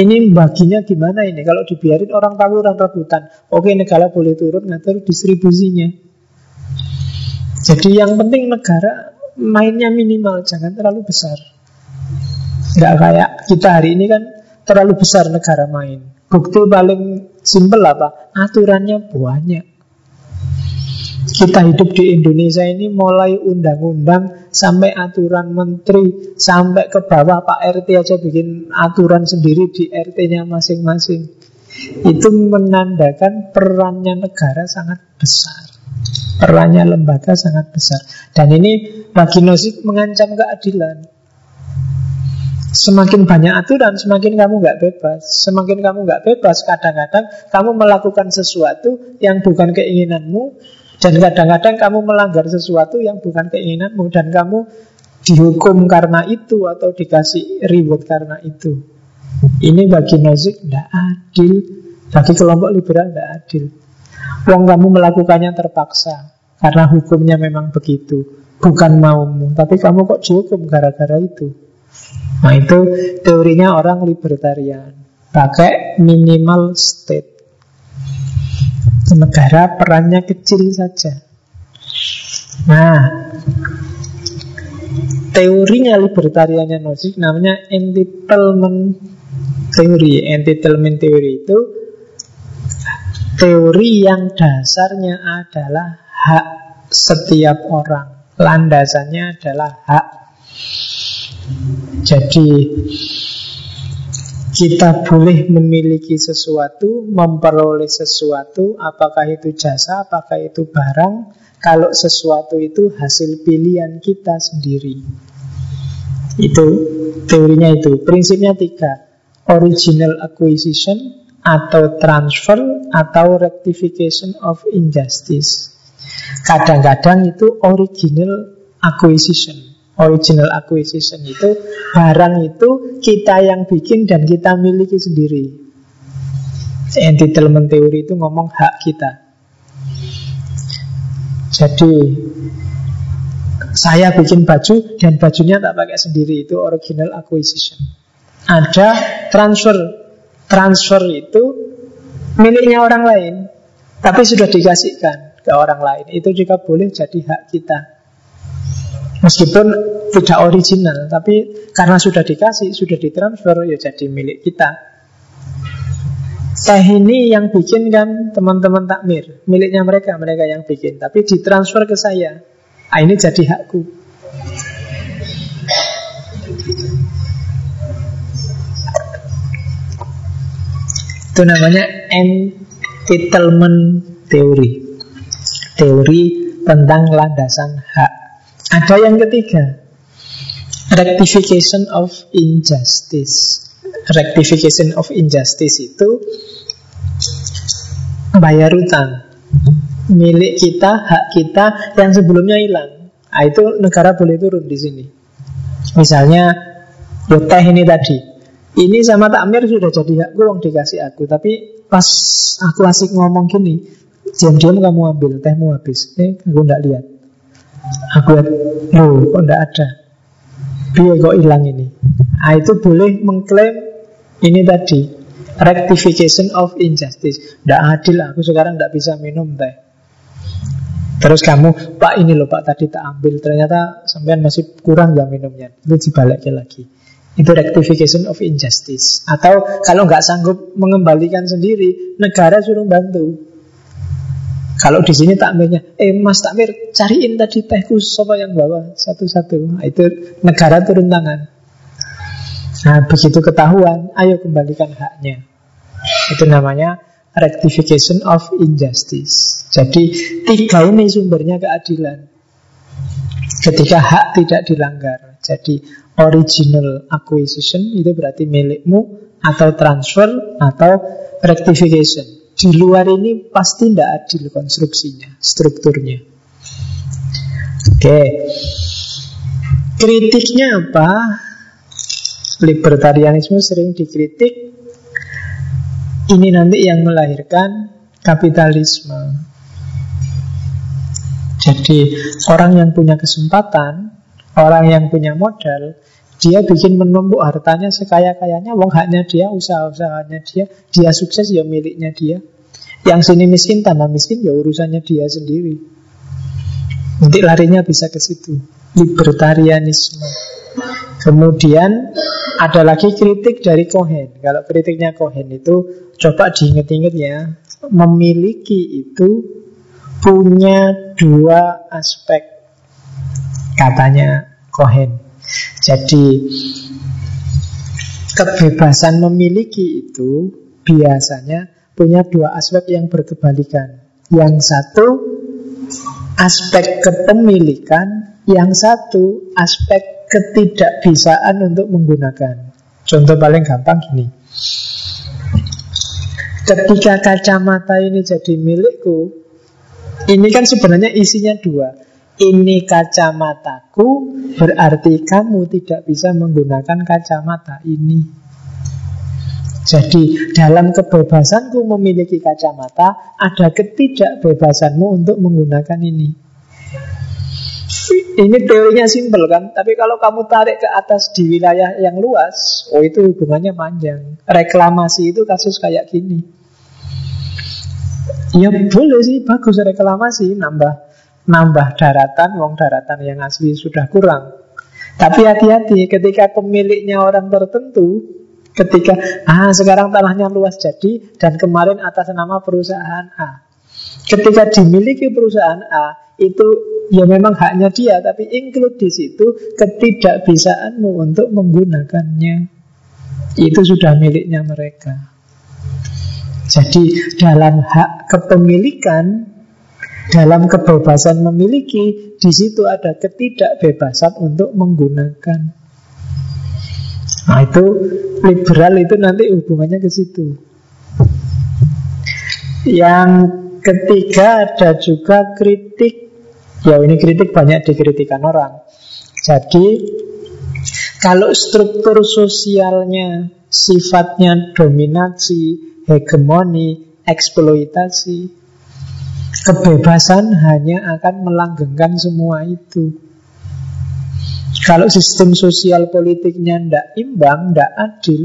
A: Ini baginya gimana ini Kalau dibiarin orang tawuran rebutan Oke negara boleh turun ngatur distribusinya Jadi yang penting negara mainnya minimal Jangan terlalu besar Gak kayak kita hari ini kan terlalu besar negara main. Bukti paling simpel apa? Aturannya banyak. Kita hidup di Indonesia ini mulai undang-undang sampai aturan menteri sampai ke bawah Pak RT aja bikin aturan sendiri di RT-nya masing-masing. Itu menandakan perannya negara sangat besar. Perannya lembaga sangat besar. Dan ini bagi Nosik mengancam keadilan. Semakin banyak aturan, semakin kamu nggak bebas. Semakin kamu nggak bebas, kadang-kadang kamu melakukan sesuatu yang bukan keinginanmu, dan kadang-kadang kamu melanggar sesuatu yang bukan keinginanmu, dan kamu dihukum karena itu atau dikasih reward karena itu. Ini bagi Nozik tidak adil, bagi kelompok liberal tidak adil. Wong kamu melakukannya terpaksa karena hukumnya memang begitu, bukan maumu, tapi kamu kok dihukum gara-gara itu. Nah itu teorinya orang libertarian Pakai minimal state Negara perannya kecil saja. Nah Teorinya libertariannya Nozick namanya entitlement teori. Entitlement teori itu Teori yang dasarnya adalah hak setiap orang. Landasannya adalah hak. Jadi Kita boleh memiliki sesuatu, memperoleh sesuatu, apakah itu jasa, apakah itu barang, kalau sesuatu itu hasil pilihan kita sendiri. Itu teorinya itu. Prinsipnya tiga. Original acquisition, atau transfer, atau rectification of injustice. Kadang-kadang itu original acquisition. Original acquisition itu barang itu kita yang bikin dan kita miliki sendiri. Entitlement teori itu ngomong hak kita. Jadi saya bikin baju dan bajunya tak pakai sendiri itu original acquisition. Ada transfer. Transfer itu miliknya orang lain, tapi sudah dikasihkan ke orang lain. Itu juga boleh jadi hak kita. Meskipun tidak original, tapi karena sudah dikasih, sudah ditransfer, ya jadi milik kita. Teh ini yang bikin kan teman-teman takmir, miliknya mereka, mereka yang bikin, tapi ditransfer ke saya. Ah, ini jadi hakku. Itu namanya entitlement theory. Teori tentang landasan hak. Ada yang ketiga, rectification of injustice. Rectification of injustice itu bayar utang milik kita, hak kita yang sebelumnya hilang. Nah, itu negara boleh turun di sini. Misalnya, ya teh ini tadi, ini sama takmir sudah jadi hakku, uang dikasih aku. Tapi pas aku asik ngomong gini, diam-diam kamu ambil tehmu habis. Eh, aku nggak lihat. Aku lihat, kok tidak ada? Biar kok hilang ini? Nah, Itu boleh mengklaim ini tadi Rectification of injustice. Tidak adil aku sekarang tidak bisa minum teh Terus kamu, Pak ini loh Pak tadi tak ambil. Ternyata sampean masih kurang ya minumnya. Itu dibaliknya lagi. Itu rectification of injustice. Atau kalau nggak sanggup mengembalikan sendiri Negara suruh bantu kalau di sini takmirnya, eh Mas Takmir cariin tadi tehku siapa yang bawa satu-satu. Nah, itu negara turun tangan. Nah begitu ketahuan, ayo kembalikan haknya. Itu namanya rectification of injustice. Jadi tiga ini sumbernya keadilan. Ketika hak tidak dilanggar. Jadi original acquisition itu berarti milikmu atau transfer atau rectification. Di luar ini pasti tidak adil konstruksinya, strukturnya. Oke. Kritiknya apa? Libertarianisme sering dikritik. Ini nanti yang melahirkan kapitalisme. Jadi orang yang punya kesempatan, orang yang punya modal, dia bikin menumpuk hartanya sekaya-kayanya, wong haknya dia, usaha-usahanya dia, dia sukses ya miliknya dia. Yang sini miskin tambah miskin ya urusannya dia sendiri. Nanti larinya bisa ke situ. Libertarianisme. Kemudian ada lagi kritik dari Cohen. Kalau kritiknya Cohen itu coba diinget-inget ya. Memiliki itu punya dua aspek katanya Cohen. Jadi kebebasan memiliki itu biasanya punya dua aspek yang berkebalikan. Yang satu aspek kepemilikan, yang satu aspek ketidakbisaan untuk menggunakan. Contoh paling gampang gini. Ketika kacamata ini jadi milikku, ini kan sebenarnya isinya dua. Ini kacamataku berarti kamu tidak bisa menggunakan kacamata ini. Jadi dalam kebebasanku memiliki kacamata Ada ketidakbebasanmu untuk menggunakan ini. Ini teorinya simpel kan? Tapi kalau kamu tarik ke atas di wilayah yang luas Oh itu hubungannya panjang. Reklamasi itu kasus kayak gini. Ya boleh sih bagus reklamasi Nambah nambah daratan, wong daratan yang asli sudah kurang. Tapi hati-hati ketika pemiliknya orang tertentu, ketika ah sekarang tanahnya luas jadi dan kemarin atas nama perusahaan A. Ketika dimiliki perusahaan A, itu ya memang haknya dia, tapi include di situ ketidakbisaanmu untuk menggunakannya. Itu sudah miliknya mereka. Jadi dalam hak kepemilikan, dalam kebebasan memiliki, di situ ada ketidakbebasan untuk menggunakan. Nah itu liberal itu nanti hubungannya ke situ. Yang ketiga ada juga kritik. Ya ini kritik banyak dikritikan orang. Jadi kalau struktur sosialnya sifatnya dominasi, hegemoni, eksploitasi. Kebebasan hanya akan melanggengkan semua itu. Kalau sistem sosial politiknya tidak imbang, tidak adil,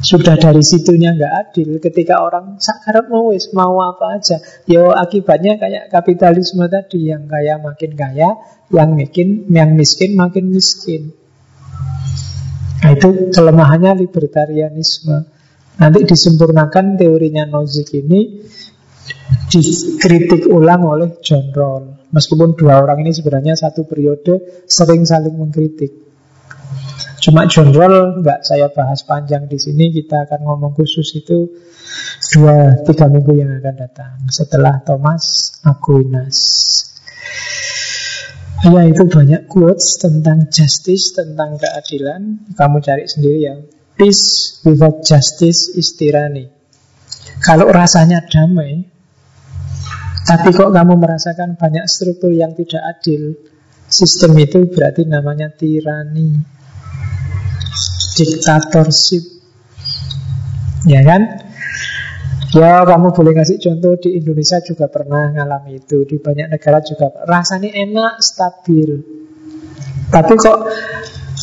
A: sudah dari situnya nggak adil. Ketika orang sakarap mau wis mau apa aja, yo akibatnya kayak kapitalisme tadi yang kaya makin kaya, yang miskin yang miskin makin miskin. Nah, itu kelemahannya libertarianisme. Nanti disempurnakan teorinya Nozick ini dikritik ulang oleh John Rawls. Meskipun dua orang ini sebenarnya satu periode sering saling mengkritik. Cuma John Rawls nggak saya bahas panjang di sini. Kita akan ngomong khusus itu dua tiga minggu yang akan datang setelah Thomas Aquinas. Ya itu banyak quotes tentang justice, tentang keadilan. Kamu cari sendiri ya. Peace without justice is tyranny. Kalau rasanya damai, tapi kok kamu merasakan banyak struktur yang tidak adil, sistem itu berarti namanya tirani, diktatorship. Ya kan? Ya kamu boleh ngasih contoh di Indonesia juga pernah ngalami itu Di banyak negara juga Rasanya enak, stabil Tapi kok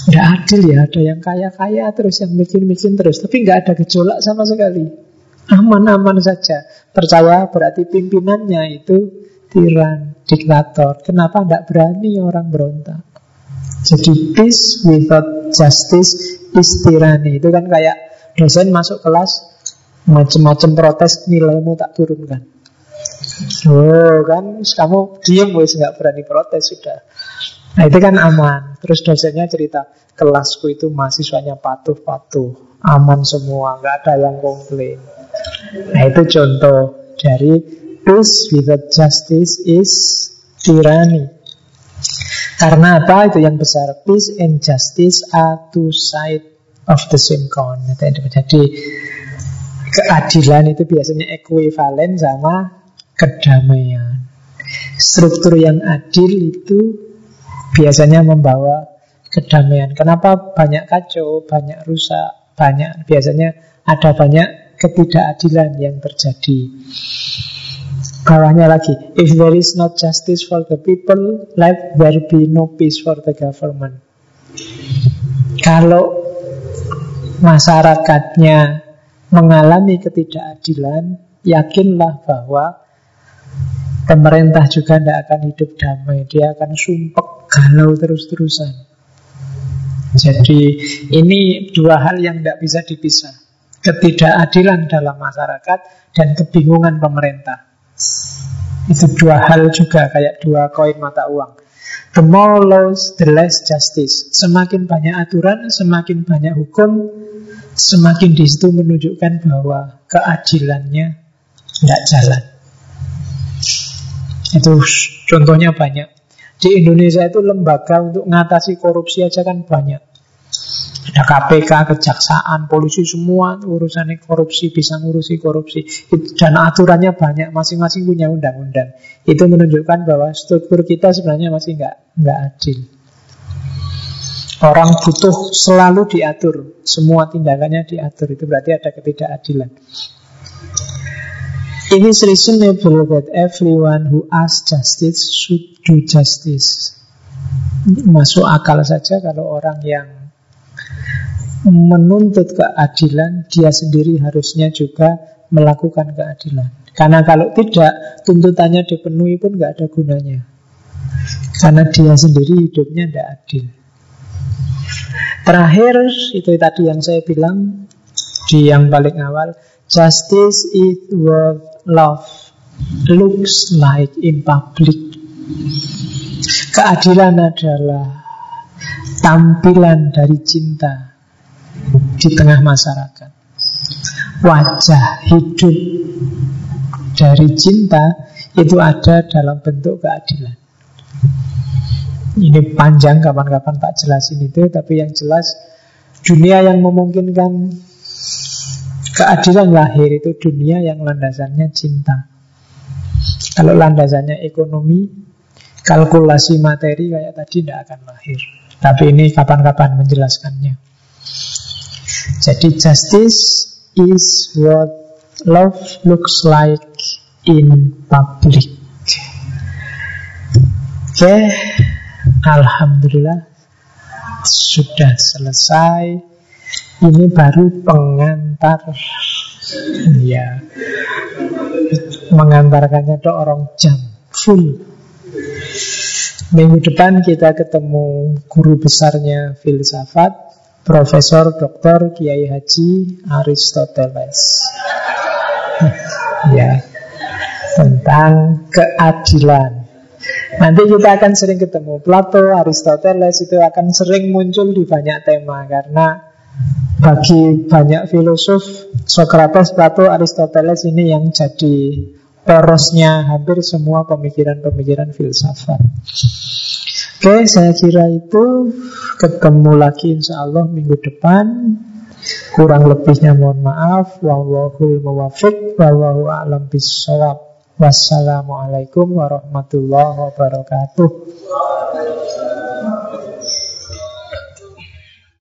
A: tidak adil ya, ada yang kaya-kaya terus yang mikir-mikir terus, tapi nggak ada gejolak sama sekali. Aman-aman saja. Percaya berarti pimpinannya itu tiran, diktator. Kenapa tidak berani orang berontak? Jadi peace without justice is tyranny. Itu kan kayak dosen masuk kelas macam-macam protes nilaimu tak turunkan. Oh kan, kamu diem wis nggak berani protes sudah. Nah itu kan aman Terus dosennya cerita Kelasku itu mahasiswanya patuh-patuh Aman semua, nggak ada yang komplain Nah itu contoh dari Peace without justice is tyranny. Karena apa? Itu yang besar. Peace and justice are two sides of the same coin. Jadi keadilan itu biasanya ekuivalen sama kedamaian. Struktur yang adil itu biasanya membawa kedamaian. Kenapa banyak kacau, banyak rusak, banyak biasanya ada banyak ketidakadilan yang terjadi. Bawahnya lagi, if there is not justice for the people, let there be no peace for the government. Kalau masyarakatnya mengalami ketidakadilan, yakinlah bahwa pemerintah juga tidak akan hidup damai. Dia akan sumpek galau terus-terusan. Jadi ini dua hal yang tidak bisa dipisah. Ketidakadilan dalam masyarakat dan kebingungan pemerintah. Itu dua hal juga kayak dua koin mata uang. The more laws, the less justice. Semakin banyak aturan, semakin banyak hukum, semakin di situ menunjukkan bahwa keadilannya tidak jalan. Itu contohnya banyak. Di Indonesia itu lembaga untuk mengatasi korupsi aja kan banyak. Ada KPK, kejaksaan, polisi semua urusannya korupsi bisa ngurusi korupsi dan aturannya banyak, masing-masing punya undang-undang. Itu menunjukkan bahwa struktur kita sebenarnya masih nggak nggak adil. Orang butuh selalu diatur, semua tindakannya diatur. Itu berarti ada ketidakadilan. It is reasonable that everyone who asks justice should do justice. Masuk akal saja kalau orang yang menuntut keadilan, dia sendiri harusnya juga melakukan keadilan. Karena kalau tidak, tuntutannya dipenuhi pun nggak ada gunanya. Karena dia sendiri hidupnya tidak adil. Terakhir, itu tadi yang saya bilang di yang paling awal, justice is worth love looks like in public. Keadilan adalah tampilan dari cinta. Di tengah masyarakat. Wajah hidup dari cinta itu ada dalam bentuk keadilan. Ini panjang kapan-kapan tak jelasin itu, tapi yang jelas dunia yang memungkinkan keadilan lahir itu dunia yang landasannya cinta. Kalau landasannya ekonomi, kalkulasi materi kayak tadi tidak akan lahir. Tapi ini kapan-kapan menjelaskannya. Jadi justice is what love looks like in public. Oke, okay. Alhamdulillah sudah selesai. Ini baru pengantar. Ya, mengantarkannya ke orang jam full. Minggu depan kita ketemu guru besarnya filsafat, Profesor Dr. Kiai Haji Aristoteles. <laughs> ya, tentang keadilan. Nanti kita akan sering ketemu Plato, Aristoteles itu akan sering muncul di banyak tema karena bagi banyak filosof Socrates, Plato, Aristoteles ini yang jadi porosnya hampir semua pemikiran-pemikiran filsafat. Oke, saya kira itu ketemu lagi insya Allah minggu depan. Kurang lebihnya mohon maaf. Wallahul muwafiq, wallahu a'lam bisawab. Wassalamualaikum warahmatullahi wabarakatuh.